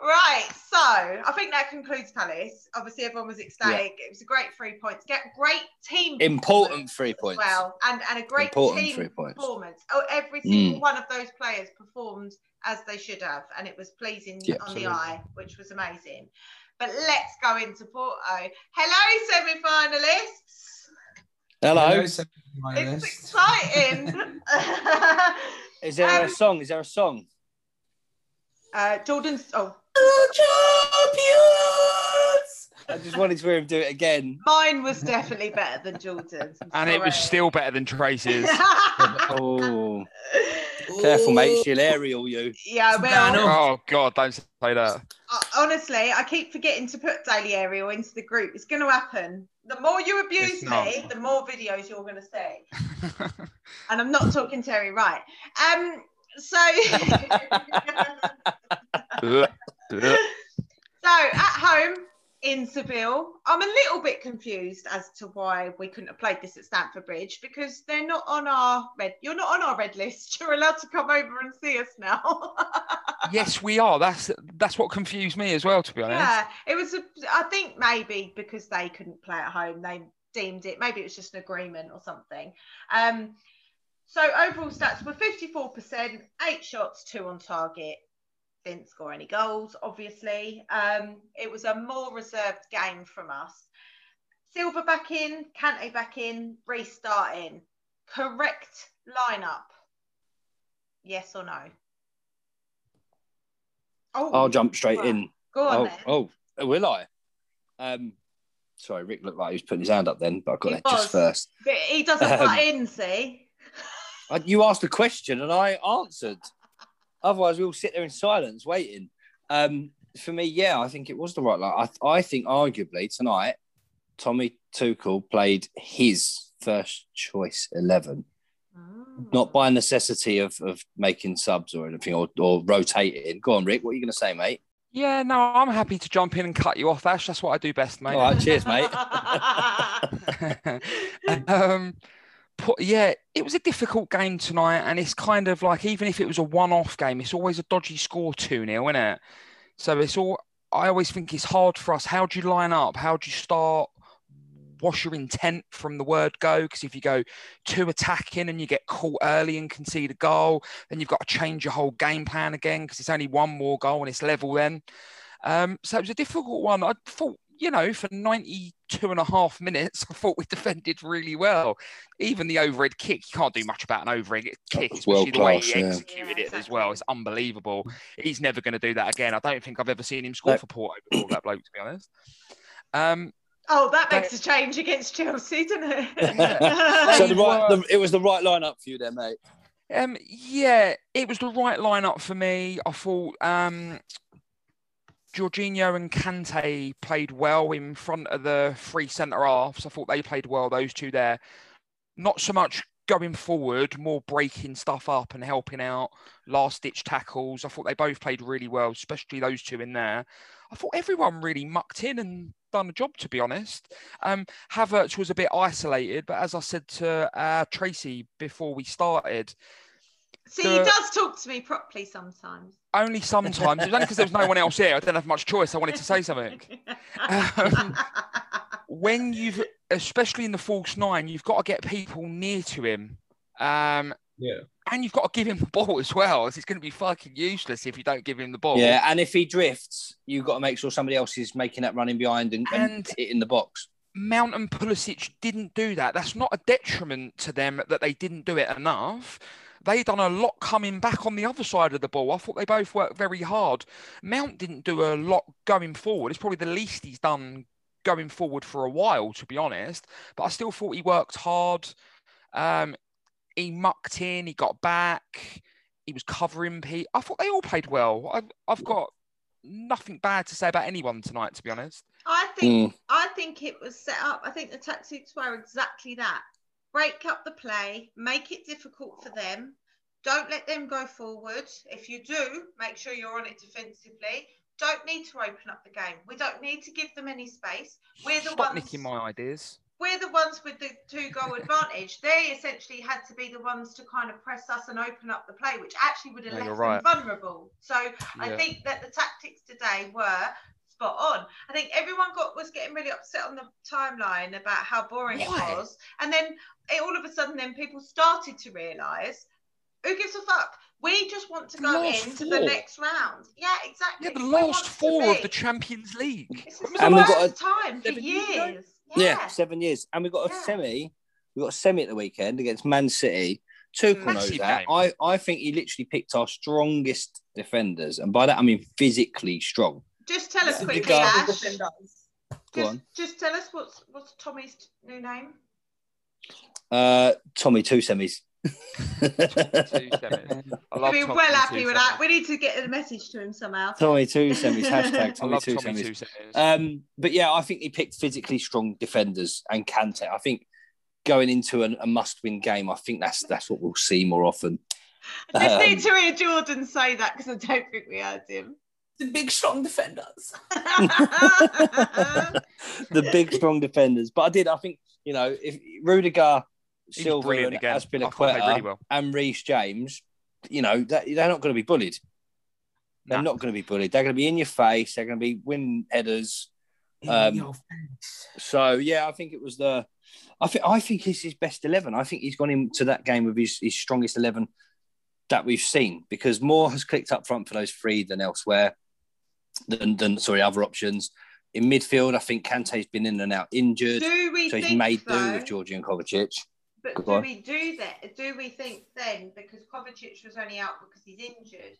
Right, so I think that concludes Palace. Obviously, everyone was ecstatic. It was a great three points. Get great team Important three points. well, and and a great Important team three points. performance. Oh, every single Mm. one of those players performed as they should have, and it was pleasing Yeah, on the eye, which was amazing. But let's go into Porto. Hello, semi-finalists. Hello. It's exciting. [laughs] Is there a Um, song? Is there a song? uh, Jordan's. Oh, I just wanted to hear him do it again. mine was definitely better than Jordan's. I'm And it was sorry. still better than Tracy's. [laughs] Oh, careful, mate. She'll aerial you. yeah, Down well, oh God, don't say that. uh, honestly, I keep forgetting to put Daily Ariel into the group. It's going to happen. The more you abuse It's not. me, the more videos you're going to see. [laughs] And I'm not talking Terry Wright. Um, so, Ugh, [laughs] ugh. so at home in Seville, I'm a little bit confused as to why we couldn't have played this at Stamford Bridge because they're not on our red. You're not on our red list. [laughs] You're allowed to come over and see us now. [laughs] yes, we are. That's that's what confused me as well, to be honest. Yeah, it was. A, I think maybe because they couldn't play at home, they deemed it. Maybe it was just an agreement or something. Um, so overall stats were fifty-four percent, eight shots, two on target. Didn't score any goals, obviously. Um, it was a more reserved game from us. Silva back in, Kante back in, restarting. Correct lineup. Yes or no? Oh, I'll jump straight in. Go on Oh, oh, will I? Um, sorry, Rick looked like he was putting his hand up then, but I got He it just first. But he doesn't Um, butt in, see? I, you asked a question and I answered. Otherwise, we all sit there in silence waiting. Um, for me, yeah, I think it was the right line. I, I think arguably tonight, Tommy Tuchel played his first choice eleven, Mm. not by necessity of, of making subs or anything or, or rotating. Go on, Rick. What are you going to say, mate? Yeah, no, I'm happy to jump in and cut you off, Ash. That's what I do best, mate. All right, cheers, mate. [laughs] [laughs] um, put, yeah, it was a difficult game tonight, and it's kind of like even if it was a one-off game, it's always a dodgy score two 0 isn't it? So it's all. I always think it's hard for us. How do you line up? How do you start? What's your intent from the word go? Because if you go two attacking and you get caught early and concede a goal, then you've got to change your whole game plan again because it's only one more goal and it's level then. Um, so it was a difficult one. I thought, you know, for 92 and a half minutes, I thought we defended really well. Even the overhead kick, you can't do much about an overhead kick, was especially the way world-class, he yeah. executed Yeah, it as well. It's unbelievable. He's never going to do that again. I don't think I've ever seen him score No. for Porto before, that bloke, to be honest. Um, oh, that makes a change against Chelsea, doesn't it? [laughs] [laughs] so the right, the, it was the right lineup for you, there, mate. Um, yeah, it was the right lineup for me. I thought um, Jorginho and Kante played well in front of the three centre halves. I thought they played well, those two there. Not so much going forward, more breaking stuff up and helping out, last ditch tackles. I thought they both played really well, especially those two in there. I thought everyone really mucked in and done a job, to be honest. Um, Havertz was a bit isolated, but as I said to uh, Tracy before we started, See, he does talk to me properly sometimes. only sometimes. It was only because there was no one else here. I didn't have much choice. I wanted to say something. Um, When you've, especially in the false nine, you've got to get people near to him. Um, Yeah. and you've got to give him the ball as well. It's going to be fucking useless if you don't give him the ball. Yeah, and if he drifts, you've got to make sure somebody else is making that running behind and, and, And- hitting the box. Mount and Pulisic didn't do that. That's not a detriment to them that they didn't do it enough. They done a lot coming back on the other side of the ball. I thought they both worked very hard. Mount didn't do a lot going forward. It's probably the least he's done going forward for a while, to be honest. But I still thought he worked hard. Um, he mucked in. He got back. He was covering Pete. I thought they all played well. I, I've got nothing bad to say about anyone tonight, to be honest. I think Mm. I think it was set up. I think the tactics were exactly that. Break up the play, make it difficult for them. Don't let them go forward. If you do, make sure you're on it defensively. Don't need to open up the game. We don't need to give them any space. We're the Stop ones nicking my ideas. we're the ones with the two goal [laughs] advantage. They essentially had to be the ones to kind of press us and open up the play, which actually would have No, left you're them vulnerable. So I think that the tactics today were spot on. I think everyone got was getting really upset on the timeline about how boring Why? it was, and then it, all of a sudden, then people started to realise. Who gives a fuck? We just want to go Last into the next round. Yeah, exactly. Yeah, the last four of the Champions League. It's the And we've got first time for years ago? years. Yeah, seven years, and we got a Yeah. semi. We got a semi at the weekend against Man City. Tuchel mm. knows that. game. I, I think he literally picked our strongest defenders, and by that I mean physically strong. Just tell us quickly, Ash. Defenders. Go Just, on, just tell us what's what's Tommy's new name. uh, Tommy, two semis. Two semis. I He'll [laughs] love be Tommy well two happy with that. We need to get a message to him somehow. Tommy, two semis. [laughs] Hashtag Tommy, love two Tommy semis. two semis. Um, but yeah, I think he picked physically strong defenders and Kante. I think going into an, a must-win game, I think that's that's what we'll see more often. I just Um, need to hear Jordan say that because I don't think we heard him. The big strong defenders. [laughs] the big strong defenders. But I did. I think you know if Rudiger, He Silva, brilliant and again. I Azpilicueta really well. and Reece James, you know that, they're not going to be bullied. They're Nah. not going to be bullied. They're going to be in your face. They're going to be win headers. In Um. So yeah, I think it was the. I think I think it's his best eleven. I think he's gone into that game with his, his strongest eleven that we've seen because more has clicked up front for those three than elsewhere. Than, than sorry, other options in midfield. I think Kante's been in and out injured, do we so he's think made though, do with Jorginho Kovacic. But Go do on. we do that? Do we think then because Kovacic was only out because he's injured?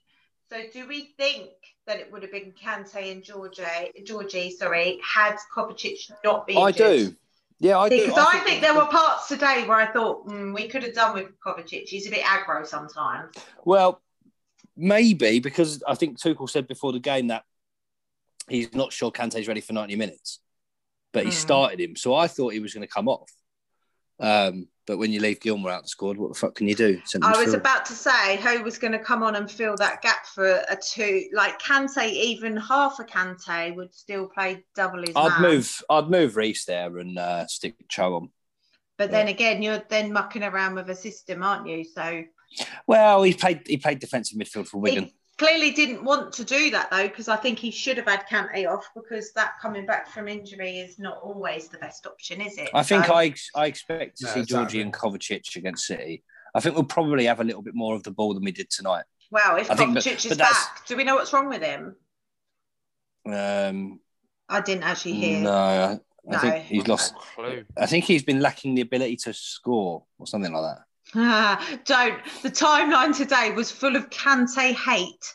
So do we think that it would have been Kante and Georgie, Georgie, sorry, had Kovacic not been I injured? do. Yeah, I do. Because I, think there were parts today where I thought mm, we could have done with Kovacic. He's a bit aggro sometimes. Well, maybe because I think Tuchel said before the game that he's not sure Kante's ready for 90 minutes, but he Hmm. started him. So I thought he was going to come off. Um, but when you leave Gilmour out the squad, what the fuck can you do? Centre I was midfield. about to say who was going to come on and fill that gap for a two. Like Kante, even half a Kante would still play double his I'd man. move. I'd move Reece there and uh, stick Cho on. But then again, you're then mucking around with a system, aren't you? So Well, he played. He played defensive midfield for Wigan. He clearly didn't want to do that though, because I think he should have had Kante off because that coming back from injury is not always the best option, is it? I think So- I ex- I expect to No, see exactly. Georgie and Kovacic against City. I think we'll probably have a little bit more of the ball than we did tonight. Well, if I think that- Kovacic is but that's- back, do we know what's wrong with him? Um, I didn't actually hear. no, I, I No. think he's lost. I think he's been lacking the ability to score or something like that. [laughs] Don't. The timeline today was full of Kante hate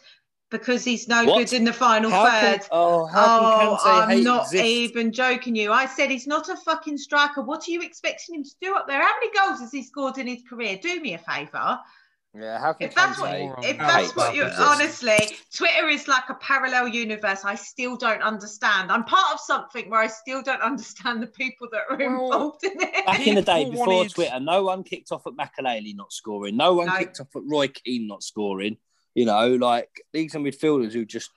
because he's no What? good in the final How third. Oh, can, oh, how Oh, can Kante I'm not even joking you. I said he's not a fucking striker. What are you expecting him to do up there? How many goals has he scored in his career? Do me a favour. Yeah, how can If that's what, if that's what you honestly, Twitter is like a parallel universe. I still don't understand. I'm part of something where I still don't understand the people that are Well, involved in it. Back in the [laughs] day, before wanted- Twitter, no one kicked off at Makelele not scoring. No one No. kicked off at Roy Keane not scoring. You know, like these are midfielders who just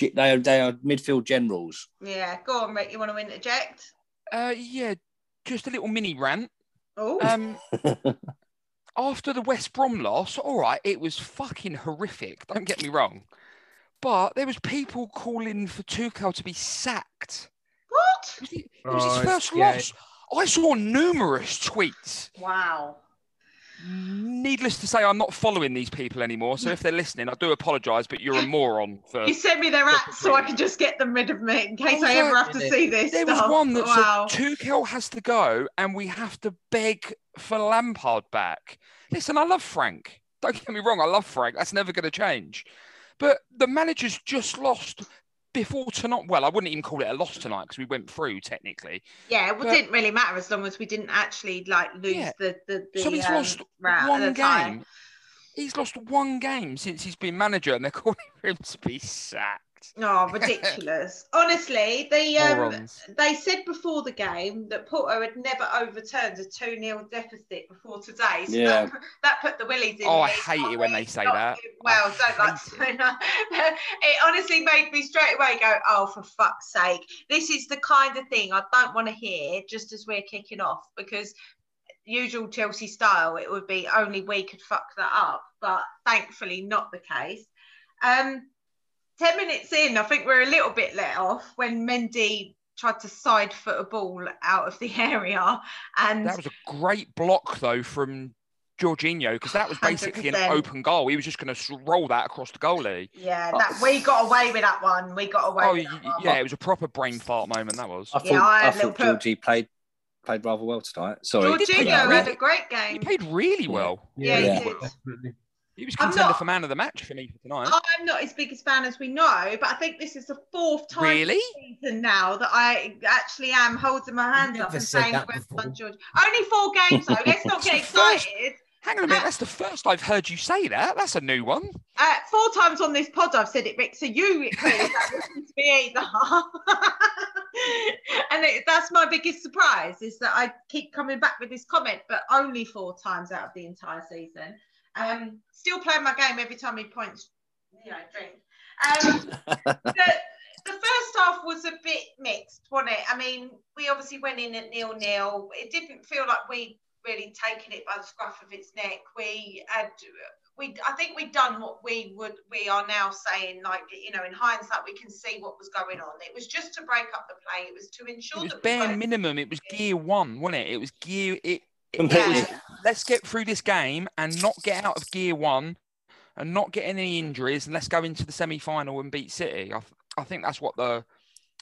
they are they are midfield generals. Yeah, go on, Rick. You want to interject? Uh, yeah, just a little mini rant. Oh, Um, [laughs] after the West Brom loss, all right, it was fucking horrific. Don't get me wrong, but there was people calling for Tuchel to be sacked. what? It was, it was his Oh, first yeah. loss. I saw numerous tweets. Wow. Needless to say, I'm not following these people anymore. So if they're listening, I do apologise, but you're a moron for. You send me their ats so I can just get them rid of me in case I ever have to see this There was one that wow. said Tuchel has to go, and we have to beg for Lampard back. Listen, I love Frank. Don't get me wrong, I love Frank. That's never going to change. But the manager's just lost before tonight. Well, I wouldn't even call it a loss tonight because we went through technically. Yeah, it But- didn't really matter as long as we didn't actually like lose Yeah. the the, the so he's um, lost one game. He's lost one game since he's been manager, and they're [laughs] calling for him to be sacked. Oh, ridiculous! [laughs] Honestly, the um, they said before the game that Porto had never overturned a 2 0 deficit before today. So Yeah. that, that put the Willies in. Oh, I hate it when they say that. Well, I don't like hate to say that. [laughs] It honestly made me straight away go, oh, for fuck's sake. This is the kind of thing I don't want to hear just as we're kicking off because usual Chelsea style, it would be only we could fuck that up. But thankfully, not the case. Um, 10 minutes in, I think we're a little bit let off when Mendy tried to side foot a ball out of the [laughs] area. And That was a great block though from Jorginho because that was basically an 100%. open goal. He was just going to roll that across the goalie. Yeah, that we got away with that one. We got away Oh, with y- that one. yeah, it was a proper brain fart moment. That was. I thought, Yeah, I I had thought little put- Georgie played played rather well tonight. Sorry. did Jorginho well. had a great game. He played really well. Yeah, Yeah. he did. Definitely. He was I'm contender not- for man of the match for me for tonight. I'm not his biggest fan as we know, but I think this is the fourth time Really? season now that I actually am holding my hands up and saying that well George. Only four games though. Let's not [laughs] get It's first- excited. Hang on a minute, that's the first I've heard you say that. That's a new one. Uh, four times on this pod I've said it, Rick. So you clearly listen to me either. [laughs] and it, that's my biggest surprise is that I keep coming back with this comment, but only four times out of the entire season. Um, still playing my game every time he points, you know, drink. [laughs] Um, the, the first half was a bit mixed, wasn't it? I mean, we obviously went in at nil nil. It didn't feel like we really taken it by the scruff of its neck. We had, we, I think we'd done what we would, we are now saying, like, you know, in hindsight, we can see what was going on. It was just to break up the play. It was to ensure It was that bare weren't- minimum. It was gear one, wasn't it? It was gear. It, it, Completely. was, let's get through this game and not get out of gear one, and not get any injuries, and let's go into the semi final and beat City. I, th- I think that's what the,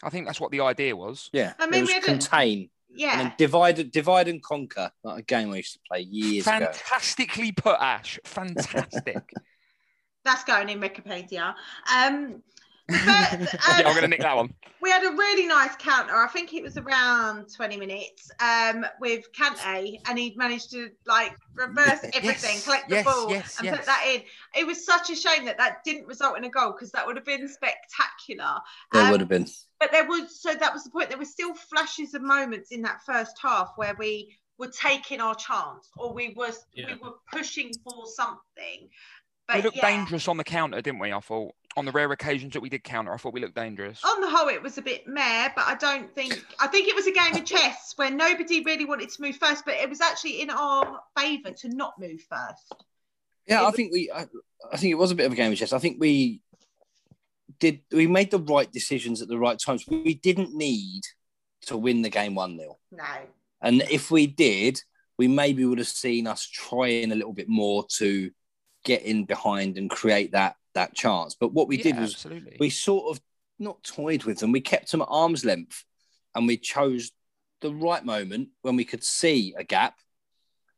I think that's what the idea was. Yeah. I it mean, was we had a- contain and Yeah. then divide divide and conquer. Like a game we used to play years ago. Fantastically put, Ash. Fantastic. [laughs] [laughs] That's going in Wikipedia. Um, but, yeah, I'm um, gonna nick that one. we had a really nice counter. I think it was around 20 minutes um, with Kante, and he'd managed to like reverse everything, Yes, collect the yes, ball, yes, and yes. put that in. It was such a shame that that didn't result in a goal because that would have been spectacular. There Um, would have been. But there was so that was the point. There were still flashes of moments in that first half where we were taking our chance, or we was Yeah. we were pushing for something. But We looked yeah. dangerous on the counter, didn't we? I thought on the rare occasions that we did counter, I thought we looked dangerous. on the whole, it was a bit meh, but I don't think I think it was a game of chess where nobody really wanted to move first, but it was actually in our favour to not move first. Yeah, it I was- think we. I, I think it was a bit of a game of chess. I think we did. We made the right decisions at the right times. We didn't need to win the game one 0 No. and if we did, we maybe would have seen us trying a little bit more to get in behind and create that that chance. But what we Yeah, did was absolutely. we sort of not toyed with them. We kept them at arm's length, and we chose the right moment when we could see a gap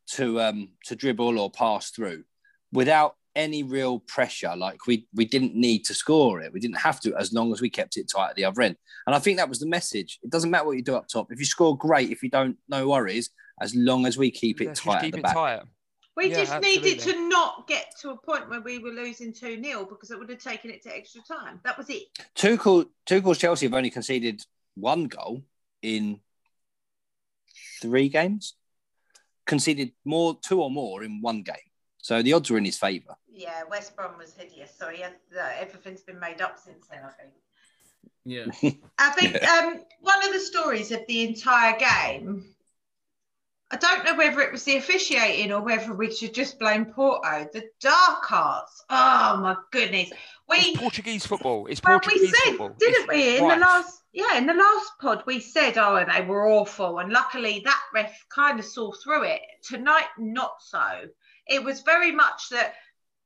to um to dribble or pass through without any real pressure. Like we we didn't need to score it. We didn't have to as long as we kept it tight at the other end. And I think that was the message. It doesn't matter what you do up top. If you score, great. If you don't, no worries. As long as we keep it Let's tight keep at the back. tight. We Yeah, just needed to not get to a point where we were losing 2 0 because it would have taken it to extra time. That was it. Tuchel, Tuchel's Chelsea have only conceded one goal in three games. Conceded more, two or more in one game. So the odds were in his favour. Yeah, West Brom was hideous. So yeah, everything's been made up since then, I think. Yeah. [laughs] I think um, one of the stories of the entire game, I don't know whether it was the officiating or whether we should just blame Porto. The dark arts. Oh my goodness. We It's Portuguese football. It's well, we Portuguese said, football. didn't It's we, in right. the last yeah, in the last pod we said, oh, they were awful, and luckily that ref kind of saw through it. Tonight, not so. It was very much that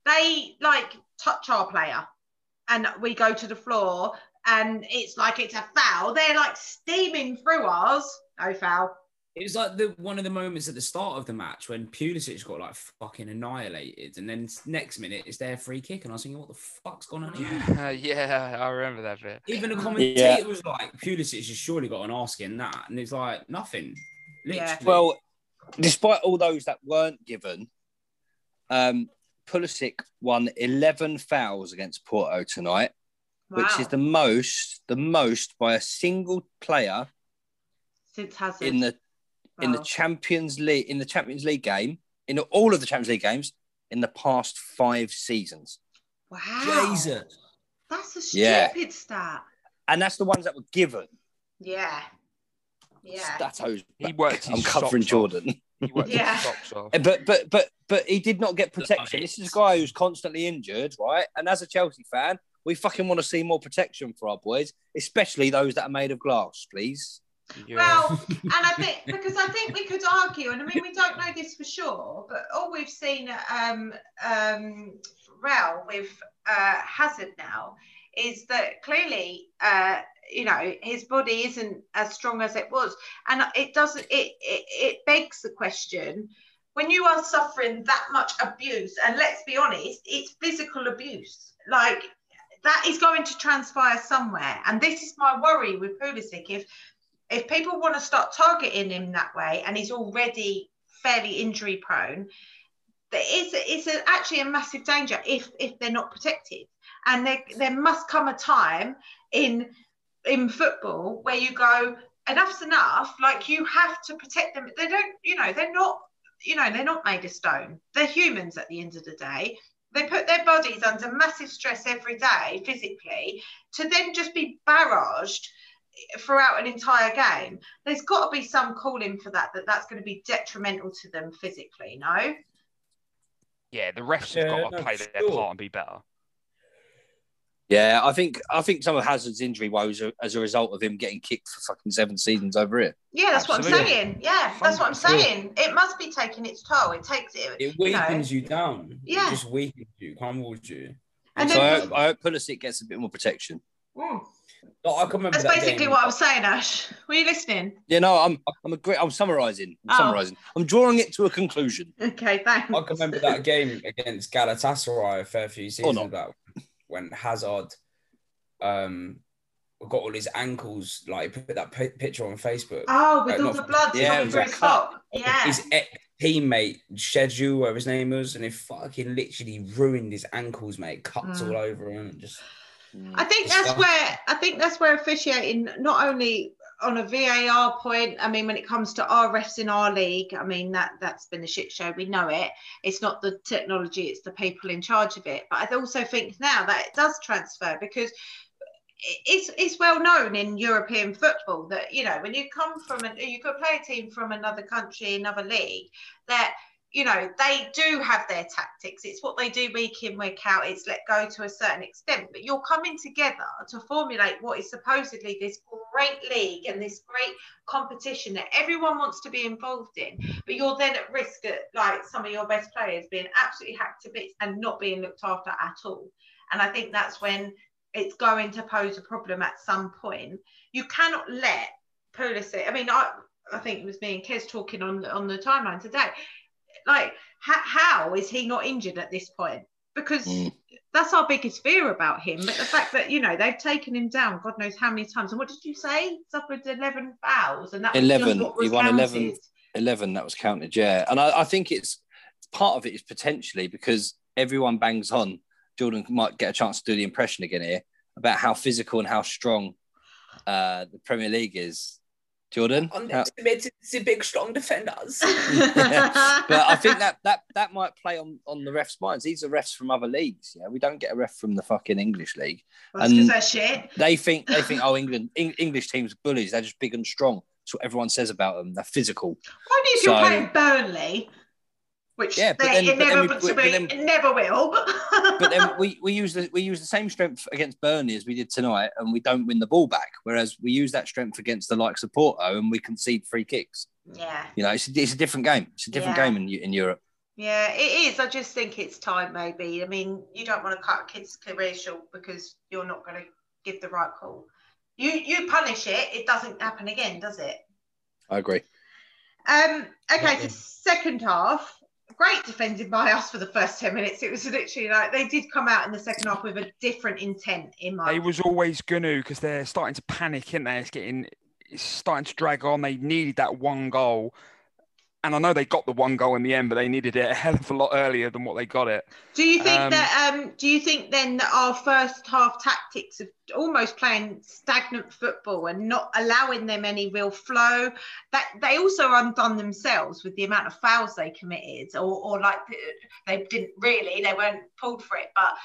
they like touch our player, and we go to the floor, and it's like it's a foul. They're like steaming through ours. No foul. It was like the one of the moments at the start of the match when Pulisic got like fucking annihilated, and then next minute it's their free kick, and I was thinking, what the fuck's going on here? Yeah, [laughs] yeah, I remember that bit. Even the commentator was like, Pulisic has surely got an ask in that, and it's like nothing. Literally. Yeah. Well, despite all those that weren't given, um, Pulisic won 11 fouls against Porto tonight, Wow. which is the most, the most by a single player since Hazard. in the in the Champions League in the Champions League game in all of the Champions League games in the past five seasons, wow. Jesus. That's a Yeah. stupid stat. and that's the ones that were given. Yeah. Yeah. Stato's. He worked his I'm covering socks off. Jordan, He worked Yeah. his socks off. Eh, but but but but he did not get protection. This is a guy who's constantly injured, right? And as a Chelsea fan, we fucking want to see more protection for our boys, especially those that are made of glass, please. Well, [laughs] and I think because I think we could argue, and I mean we don't know this for sure, but all we've seen um um Real with uh, Hazard now is that clearly uh you know his body isn't as strong as it was, and it doesn't it it, it begs the question. When you are suffering that much abuse, and let's be honest, it's physical abuse. Like that is going to transpire somewhere, and this is my worry with Pulisic. If if people want to start targeting him that way and he's already fairly injury prone it's, it's a, actually a massive danger if if they're not protected. And there, there must come a time in in football where you go enough's enough. Like you have to protect them. They don't you know they're not you know they're not made of stone. They're humans at the end of the day. They put their bodies under massive stress every day physically to then just be barraged throughout an entire game, there's got to be some calling for that, that that's going to be detrimental to them physically, no? Yeah, the refs Yeah, have got to play for their part and be better. Yeah, I think I think some of Hazard's injury woes are as a result of him getting kicked for fucking seven seasons over here. Yeah, that's what I'm saying. Yeah, that's what I'm saying. It must be taking its toll. It takes it. It you know. weakens you down. Yeah. It just weakens you, crumbles you. And so I hope, I hope Pulisic gets a bit more protection. Mm. Like, I can remember that's that basically game. what I was saying, Ash. Were you listening? Yeah, no, I'm I'm a great. I'm summarising. I'm Oh. summarising. I'm drawing it to a conclusion. [laughs] Okay, thanks. I can remember that game against Galatasaray a fair few seasons not. back when Hazard um got all his ankles like put that pi- picture on Facebook. Oh, with Uh, all the blood yeah, coming through his top. Yeah. His ex teammate Sheju, whatever his name was, and he fucking literally ruined his ankles, mate. Cuts Mm. all over him. and Just I think that's where I think that's where officiating not only on a VAR point. I mean, when it comes to our refs in our league, I mean that that's been a shit show. We know it. It's not the technology; it's the people in charge of it. But I also think now that it does transfer because it's it's well known in European football that you know when you come from you could play a team from another country, another league that you know they do have their tactics. It's what they do week in week out. It's let go to a certain extent. But you're coming together to formulate what is supposedly this great league and this great competition that everyone wants to be involved in. But you're then at risk at like some of your best players being absolutely hacked to bits and not being looked after at all. And i think that's when it's going to pose a problem at some point. You cannot let Pulisic I mean I I think it was me and Kez talking on on the timeline today like how, how is he not injured at this point? Because Mm. that's our biggest fear about him but the fact that you know they've taken him down god knows how many times. And what did you say? Suffered 11 fouls and that 11, what he won 11. 11 that was counted yeah. And I, I think it's part of it is potentially because everyone bangs on jordan might get a chance to do the impression again here about how physical and how strong uh the premier league is jordan? How- Underestimated the big, strong defenders. [laughs] but i think that that that might play on on the refs minds. These are refs from other leagues yeah? We don't get a ref from the fucking english league. That's 'cause and- they're shit. they think they [laughs] think oh england Eng- english teams are bullies. They're just big and strong. That's what everyone says about them. They're physical. Only if you're So- playing burnley which Yeah, but they, then- it but then never we- to but be, then- it never will [laughs] but then [laughs] we, we use the we use the same strength against Burnley as we did tonight, and we don't win the ball back. Whereas we use that strength against the likes of Porto, and we concede free kicks. yeah You know, it's a, it's a different game. It's a different Yeah. game in in Europe. Yeah, it is. I just think it's time, maybe. I mean, you don't want to cut a kid's career short because you're not going to give the right call. You you punish it, it doesn't happen again, does it? I agree. Um. Okay, so Yeah. second half, great defending by us for the first ten minutes. It was literally like they did come out in the second half with a different intent in my. They was always gonna because they're starting to panic, isn't they? It's getting, it's starting to drag on. They needed that one goal, and I know they got the one goal in the end, but they needed it a hell of a lot earlier than what they got it. Do you think Um, that? Um, do you think then that our first half tactics of almost playing stagnant football and not allowing them any real flow, that they also undone themselves with the amount of fouls they committed, or, or like they didn't really, they weren't pulled for it, but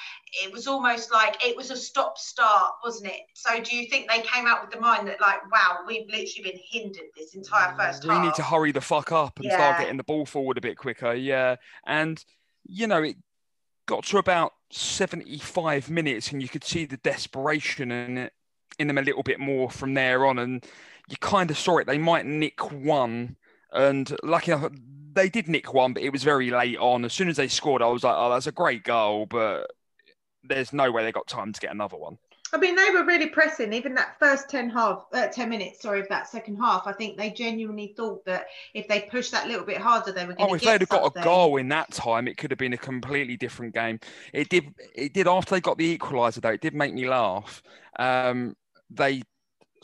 it was almost like it was a stop-start, wasn't it? So do you think they came out with the mind that like, wow, we've literally been hindered this entire mm, first we half? need to hurry the fuck up and Yeah. start getting the ball forward a bit quicker. Yeah, and you know it got to about seventy-five minutes, and you could see the desperation in in them a little bit more from there on, and you kind of saw it. They might nick one, and lucky enough, they did nick one, but it was very late on. As soon as they scored, I was like, "Oh, that's a great goal," but there's no way they got time to get another one. I mean, they were really pressing. Even that first ten half, uh, ten minutes, sorry, of that second half. I think they genuinely thought that if they pushed that little bit harder, they were going to. Oh, if they'd have got a goal in that time, it could have been a completely different game. It did. It did after they got the equaliser though. It did make me laugh. Um, they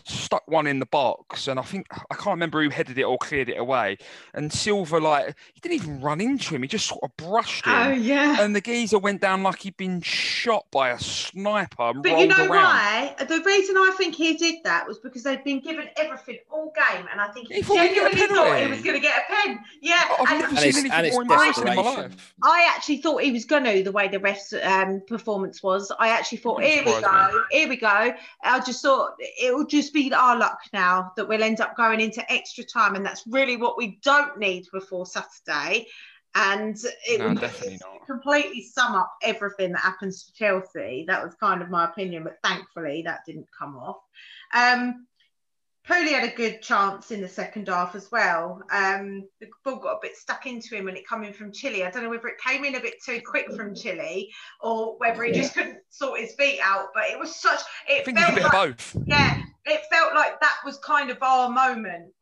stuck one in the box, and I think I can't remember who headed it or cleared it away. And Silva, like, he didn't even run into him; he just sort of brushed him. Oh yeah. And the geezer went down like he'd been shot by a sniper and But you know around. why? The reason I think he did that was because they'd been given everything all game, and I think he, He thought he'd get a genuinely thought he was going to get a pen. Yeah, I've and never And seen anything more embarrassing in my life. I actually thought he was going to the way the ref's um, performance was. I actually thought, here we surprise go, here we go. I just thought it will just be our luck now that we'll end up going into extra time, and that's really what we don't need before Saturday. And it No, would definitely not. completely sum up everything that happens to Chelsea. That was kind of my opinion, but thankfully that didn't come off. Um, Pooley had a good chance in the second half as well. Um, the ball got a bit stuck into him when it came in from Chilly. I don't know whether it came in a bit too quick from Chilly or whether he just couldn't sort his feet out. But it was such. I It think it's a felt bit like, of both. yeah, it felt like that was kind of our moment.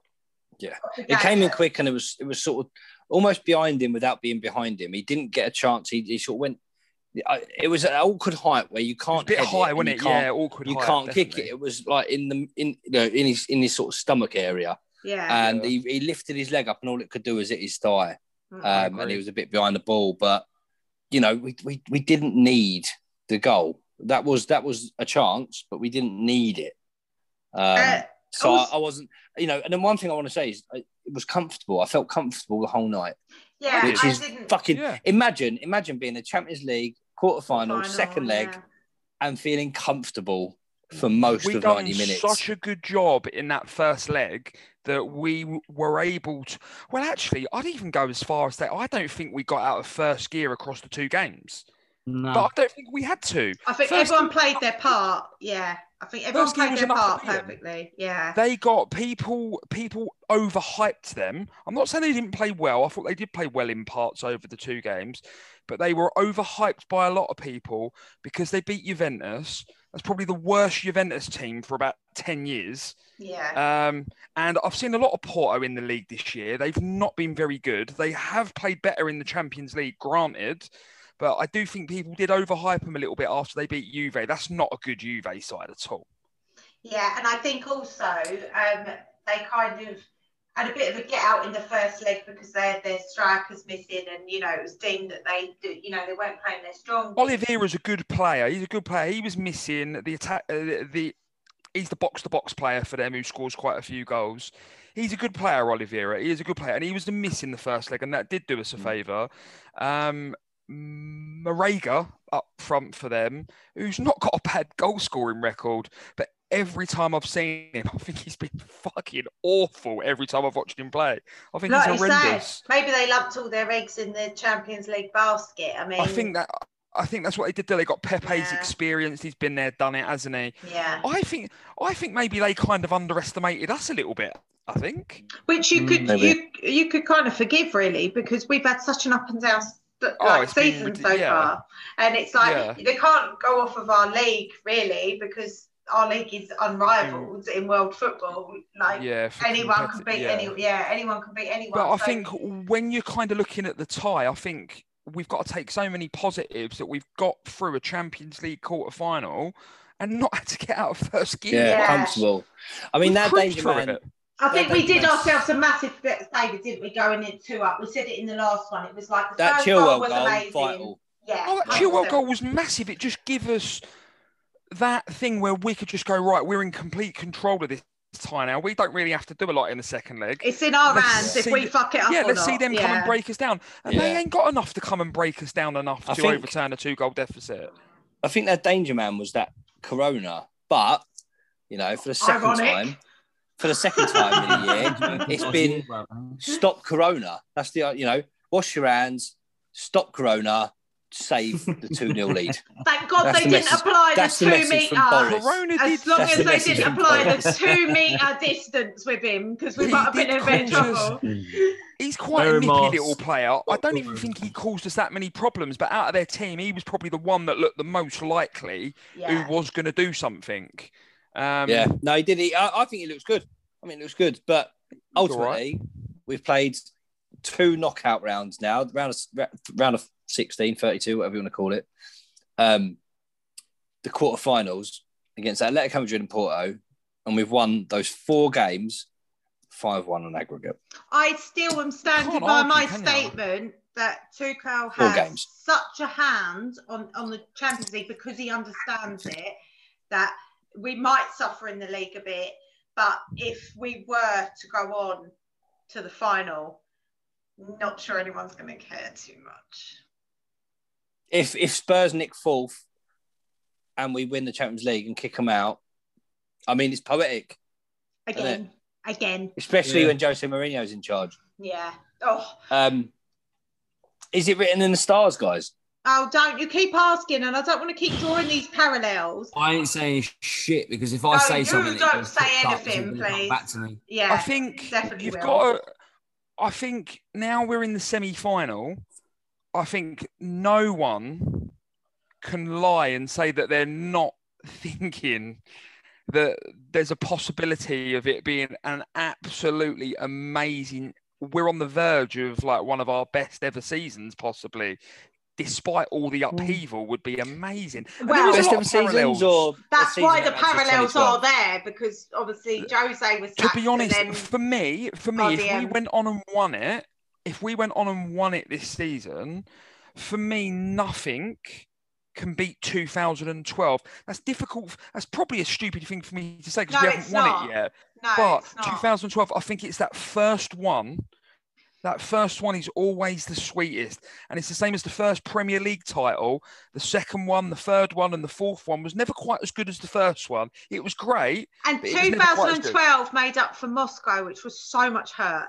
Yeah. It came in quick, and it was it was sort of almost behind him without being behind him. He didn't get a chance. He, he sort of went. It was an awkward height where you It was can't a bit high, and wasn't it? Yeah, awkward. you height, can't kick it. It was like in the in you know in his in his sort of stomach area, Yeah. and he, he lifted his leg up, and all it could do was hit his thigh, Mm. Um, and he was a bit behind the ball. But you know, we, we we didn't need the goal. That was that was a chance, but we didn't need it. Um, Uh, so I, also- I wasn't, you know. And then one thing I want to say is, I, it was comfortable. I felt comfortable the whole night, yeah, which I is didn't. fucking. Yeah. Imagine, imagine being in the Champions League quarterfinal, Final, second leg, yeah. and feeling comfortable for most we of done ninety minutes. such a good job in that first leg that we were able to. Well, actually, I'd even go as far as that. I don't think we got out of first gear across the two games, No. but I don't think we had to. I think First everyone gear- played their part. Yeah, I think everyone played their part perfectly. Yeah, They got people. People overhyped them. I'm not saying they didn't play well. I thought they did play well in parts over the two games, but they were overhyped by a lot of people because they beat Juventus. That's probably the worst Juventus team for about ten years. yeah. Um, and I've seen a lot of Porto in the league this year. They've not been very good. They have played better in the Champions League, granted, but I do think people did overhype them a little bit after they beat Juve. That's not a good Juve side at all. Yeah, and I think also um, they kind of had a bit of a get out in the first leg because they had their strikers missing, and you know it was deemed that they, do- you know, they weren't playing their strong. Oliveira's a good player. He's a good player. He was missing the attack. Uh, the he's the box to box player for them who scores quite a few goals. He's a good player, Oliveira. He is a good player, and he was missing the first leg, and that did do us a favour. Um, Marega up front for them, who's not got a bad goal scoring record, but every time I've seen him, [laughs] I think he's been fucking awful. Every time I've watched him play, I think Like he's you say, horrendous. maybe they lumped all their eggs in the Champions League basket. I mean, I think that. I think that's what they did there. They got Pepe's Yeah. experience. He's been there, done it, hasn't he? yeah, I think I think maybe they kind of underestimated us a little bit. I think. which you Mm, could maybe. you you could kind of forgive really because we've had such an up and down st- Oh, like been season so yeah. far, and it's like Yeah. they can't go off of our league really because our league is unrivaled mm. in world football. Like Yeah. anyone can beat yeah. any yeah anyone can beat anyone. But I So- think when you're kind of looking at the tie, I think we've got to take so many positives that we've got through a Champions League quarter final and not had to get out of first gear. yeah, Yeah. comfortable. I mean, We've that cruised danger man. it. I think we did that's- ourselves a massive favour, didn't we? Going in two up, we said it in the last one. It was like the That first goal Chilwell was goal, amazing. vital. Yeah, Oh, that Chilwell goal was massive. It just give us that thing where we could just go right. We're in complete control of this tie now. We don't really have to do a lot in the second leg. It's in our Let's hands if we fuck it up. yeah, or let's see not. them come and break us down. And they ain't got enough to come and break us down enough I to think- overturn a two goal deficit. I think that danger man was that Corona, but you know, for the second Ironic. time, for the second time in a year, [laughs] it's been stop Corona. That's the you know, wash your hands, stop Corona, save the 2 0 lead. [laughs] Thank God That's they the didn't message- apply the that's the two message meter. Corona did. As long That's as the they didn't from apply the two meter distance with him, because we He might have been in a bit of cause trouble. [laughs] He's quite Very a nippy Moss. little player. I don't even think he caused us that many problems. But out of their team, he was probably the one that looked the most likely Yeah. who was going to do something. Um, yeah, no, he did. He, I, I think he looks good. I mean, it looks good. But all right. ultimately, we've played two knockout rounds now, round of, round of 16, 32, whatever you want to call it. Um, the quarterfinals against Atletico Madrid and Porto, and we've won those four games 5 1 on aggregate. I still am standing by argue, my can you? statement that Tuchel has games. such a hand on, on the Champions League because he understands it that we might suffer in the league a bit, but if we were to go on to the final, not sure anyone's going to care too much. If, if Spurs nick fourth and we win the Champions League and kick them out, I mean, it's poetic, Again, again, especially Yeah. when Jose Mourinho's in charge. yeah. Oh, Um, is it written in the stars, guys? Oh, don't you keep asking, and I don't want to keep drawing these parallels. I ain't saying shit because if I No, say you something, don't gets say picked up, anything, please. Back to me. Yeah, I think definitely you've will. got to. I think now we're in the semi final. I think no one can lie and say that they're not [laughs] thinking that there's a possibility of it being an absolutely amazing. We're on the verge of like one of our best ever seasons, possibly. Despite all the mm. upheaval, would be amazing. And there Well- a Best lot of seasons parallels. or That's season why the parallels are there because obviously Jose was to be honest, then for me, for me, if we went on and won it, if we went on and won it this season, for me, nothing can beat 2012. That's difficult. That's probably a stupid thing for me to say because No, we haven't won not. it yet. no, but 2012, I think it's that first one. That first one is always the sweetest. And it's the same as the first Premier League title. The second one, the third one, and the fourth one was never quite as good as the first one. It was great. and but it was never quite as good. 2012 made up for Moscow, which was so much hurt,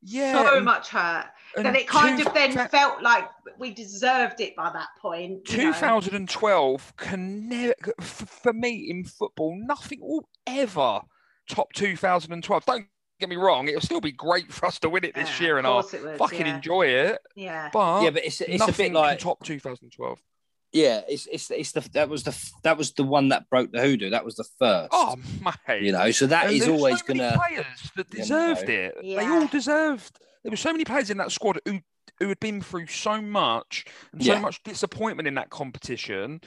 Yeah. so and- much hurt and that it kind two- of then felt like we deserved it by that point. you know. 2012 can never, for me in football, nothing will ever top 2012. Don't get me wrong, it'll still be great for us to win it this Yeah, year and I'll would, fucking yeah. enjoy it. Yeah. But, Yeah, but it's it's a nothing bit like top 2012. yeah, it's it's it's the that was the that was the one that broke the hoodoo. That was the first. Oh, mate. you know, so that And is always so gonna. players that you know. deserved it. They all deserved. There were so many players in that squad who who had been through so much and so Yeah. much disappointment in that competition,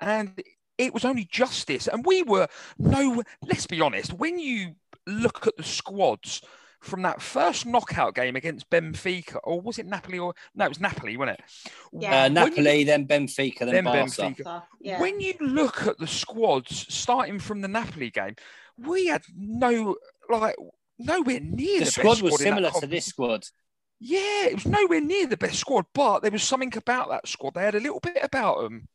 and it was only justice. And we were no. Let's be honest. When you look at the squads from that first knockout game against Benfica, or was it Napoli? Or no, it was Napoli, wasn't it? Yeah. Uh, When Napoli, then Benfica, then, Then Barca. Benfica. Yeah. When you look at the squads starting from the Napoli game, we had no like nowhere near The the, squad best was squad similar to this squad. Yeah, it was nowhere near the best squad, but there was something about that squad. They had a little bit about them.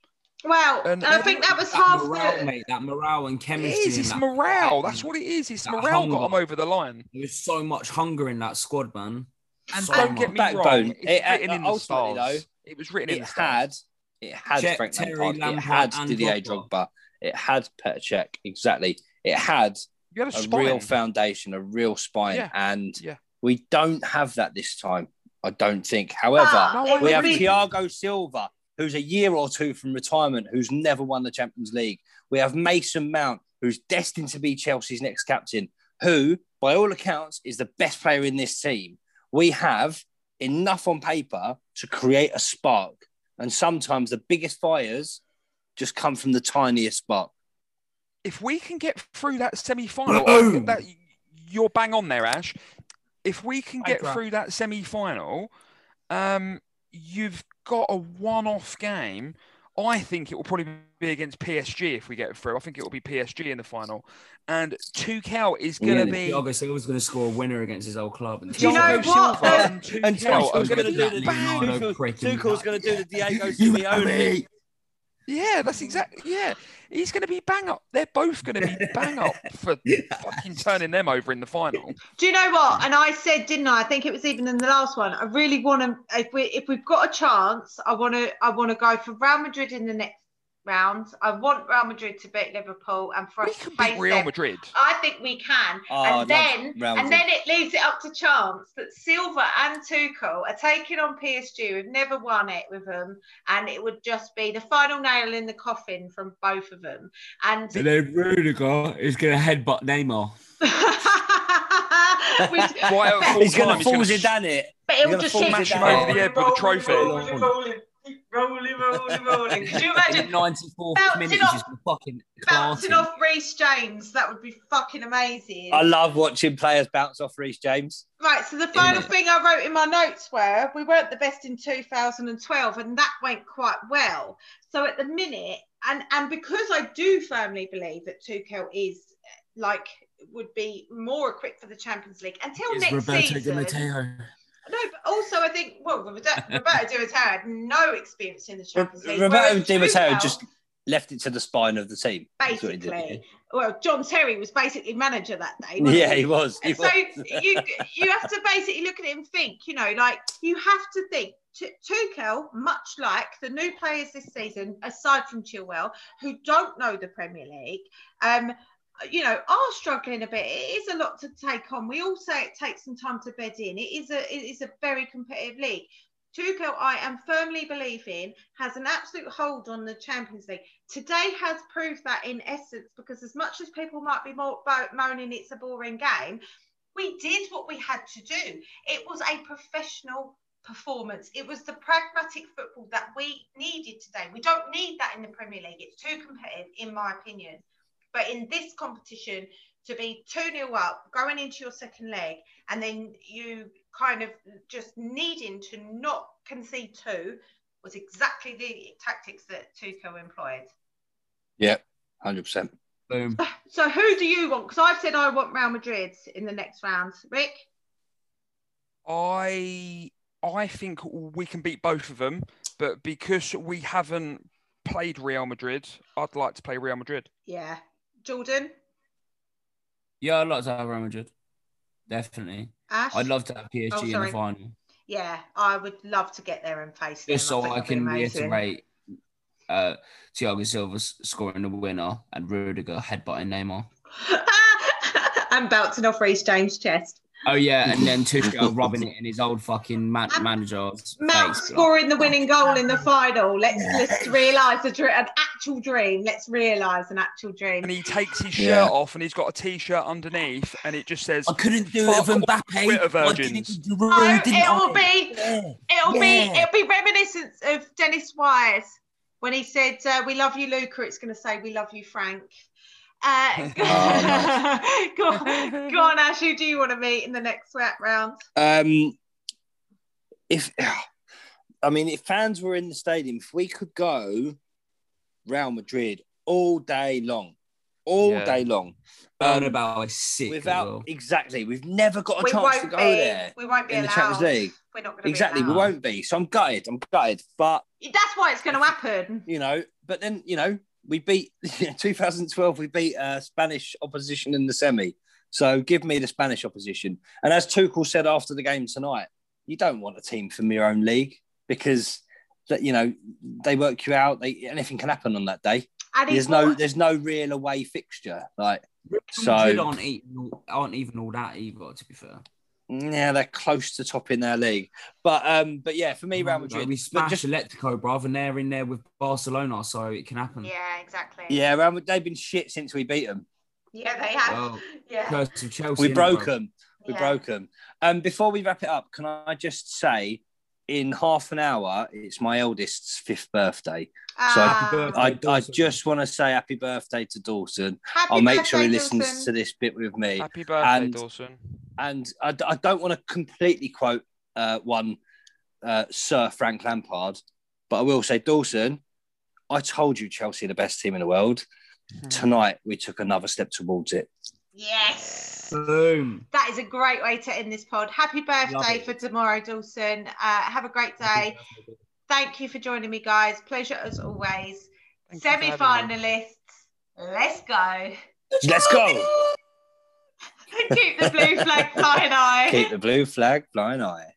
Well, and- and I think that was That half morale, the. mate. That morale and chemistry. is. and It's that morale. fight, That's what it is. It's That morale got them over the line. There was so much hunger in that squad, man. And So don't get much. me Backbone. wrong, it's It- uh, written in the stars. though, it was written in It the stars. had, it had Cech, Frank Terry, Lampard, it had and Didier Drogba. Drogba, it had Petr exactly. It had You had a a real foundation, a real spine, Yeah, and yeah. we don't have that this time. I don't think. However, Ah, No, we have Thiago Silva, who's a year or two from retirement, who's never won the Champions League. We have Mason Mount, who's destined to be Chelsea's next captain, who, by all accounts, is the best player in this team. We have enough on paper to create a spark. And sometimes the biggest fires just come from the tiniest spark. if we can get through that semi-final, Boom. That you're bang on there, Ash. If we can get through that semi-final, um, you've got a one-off game. I think it will probably be against PSG if we get through. I think it will be PSG in the final, and Tuchel is going to Yeah. be. Thiago Silva's going to score a winner against his old club. And Do you know what? Uh, and Tuchel And Tuchel's gonna going to be do the Leonardo bang. prick him Tuchel's going to do the Diego Simeone. Me. Yeah, that's exactly. Yeah, he's going to be bang up. They're both going to be bang up for [laughs] fucking turning them over in the final. Do you know what? And I said, didn't I? I think it was even in the last one. I really want to. If we if we've got a chance, I want to. I want to go for Real Madrid in the next round. I want Real Madrid to beat Liverpool and for We us to can face beat Real them. Madrid. I think we can. Oh, and then and then it leaves it up to chance that Silva and Tuchel are taking on PSG. We've never won it with them, and it would just be the final nail in the coffin from both of them. And And then Rudiger is going to headbutt Neymar. [laughs] Which- Right He's going to full sh- Zidane it. but it You're will just fall keep Zidane him over the head with a trophy. Rolling, rolling, rolling, rolling, rolling. Could you [laughs] imagine In the 94th Bouncing off- fucking bouncing classing. off Reece James? That would be fucking amazing. I love watching players bounce off Reece James. Right, so the final thing I wrote in my notes were we weren't the best in 2012, and that went quite well. So at the minute, and and because I do firmly believe that Tuchel is like would be more equipped for the Champions League until Is next Roberto Di season. No, but also I think well, Roberto, Roberto Di Matteo had no experience in the Champions League. Roberto Di Matteo just left it to the spine of the team. He did. basically. Well, John Terry was basically manager that day. Yeah, he? he was. He so was. you you have to basically look at it and think, you know, like you have to think. T- Tuchel, much like the new players this season, aside from Chilwell, who don't know the Premier League, um, you know, are struggling a bit. It is a lot to take on. We all say it takes some time to bed in. It is a it is a very competitive league. Tuchel, I am firmly believing, has an absolute hold on the Champions League. Today has proved that in essence, because as much as people might be bo- moaning it's a boring game, we did what we had to do. It was a professional performance. It was the pragmatic football that we needed today. We don't need that in the Premier League. It's too competitive, in my opinion. But in this competition, to be 2 0 up, going into your second leg, and then you kind of just needing to not concede two was exactly the tactics that Tuchel employed. Yeah, 100%. Boom. So who do you want? Because I've said I want Real Madrid in the next round. Rick? I I think we can beat both of them, but because we haven't played Real Madrid, I'd like to play Real Madrid. Yeah. Jordan? Yeah, I'd like to have Real Madrid. Definitely. Ash? I'd love to have PSG Oh, in the final. Yeah, I would love to get there and face them. Just so think I can reiterate uh, Thiago Silva scoring the winner and Rudiger headbutting Neymar. [laughs] and bouncing off Reece James' chest. Oh, yeah, and then [laughs] Tuchel rubbing it in his old fucking man- manager's Mount face. like, scoring the winning goal in the final. Let's let's realise a dr- an actual dream. Let's realise an actual dream. And he takes his shirt Yeah. off and he's got a t-shirt underneath and it just says I couldn't do it with off, Mbappe. Twitter I virgins. did it with No, Giroud, didn't it'll I? be Yeah. it'll be it'll be reminiscent of Dennis Wise when he said, uh, "We love you, Luca." It's going to say, "We love you, Frank." Uh, [laughs] go, Oh, [laughs] go on, go on, Ash. Who do you want to meet in the next sweat round? Um, if [sighs] I mean, if fans were in the stadium, if we could go Real Madrid all day long, all Yeah. day long, um, Bernabeu is sick. without well. exactly, we've never got a we chance to go be. there We won't be in the. Champions League. We're not going to Exactly, Be we won't be. So I'm gutted. I'm gutted, but That's why it's going to happen. you know, but then you know, we beat [laughs] 2012. We beat uh, Spanish opposition in the semi. So give me the Spanish opposition. And as Tuchel said after the game tonight, you don't want a team from your own league because that you know they work you out. They anything can happen on that day. And There's no there's no real away fixture. Like so, aren't, even, aren't even all that either, to be fair. Yeah, they're close to top in their league. But um, but yeah, for me, Real Like, Madrid. we smashed just Atletico, bruv, and they're in there with Barcelona, so it can happen. Yeah, exactly. yeah, Real Madrid, they've been shit since we beat them. Yeah, they have. Well, [laughs] yeah. Curse of Chelsea. We broke bruv? them. We yeah. broke them. Um, before we wrap it up, can I just say, in half an hour, it's my eldest's fifth birthday. So Ah, birthday. I, I just want to say happy birthday to Dawson. happy I'll make sure he listens Dawson. to this bit with me. happy birthday, And- Dawson. And I, I don't want to completely quote uh, one uh, Sir Frank Lampard, but I will say, Dawson, I told you Chelsea are the best team in the world. Hmm. Tonight, we took another step towards it. Yes. Boom. That is a great way to end this pod. Happy birthday for tomorrow, Dawson. Uh, have a great day. Thank you for joining me, guys. Pleasure as always. Thank you for Semi having me. finalists. Let's go. Let's go. [laughs] Keep the blue flag flying high. Keep the blue flag flying high.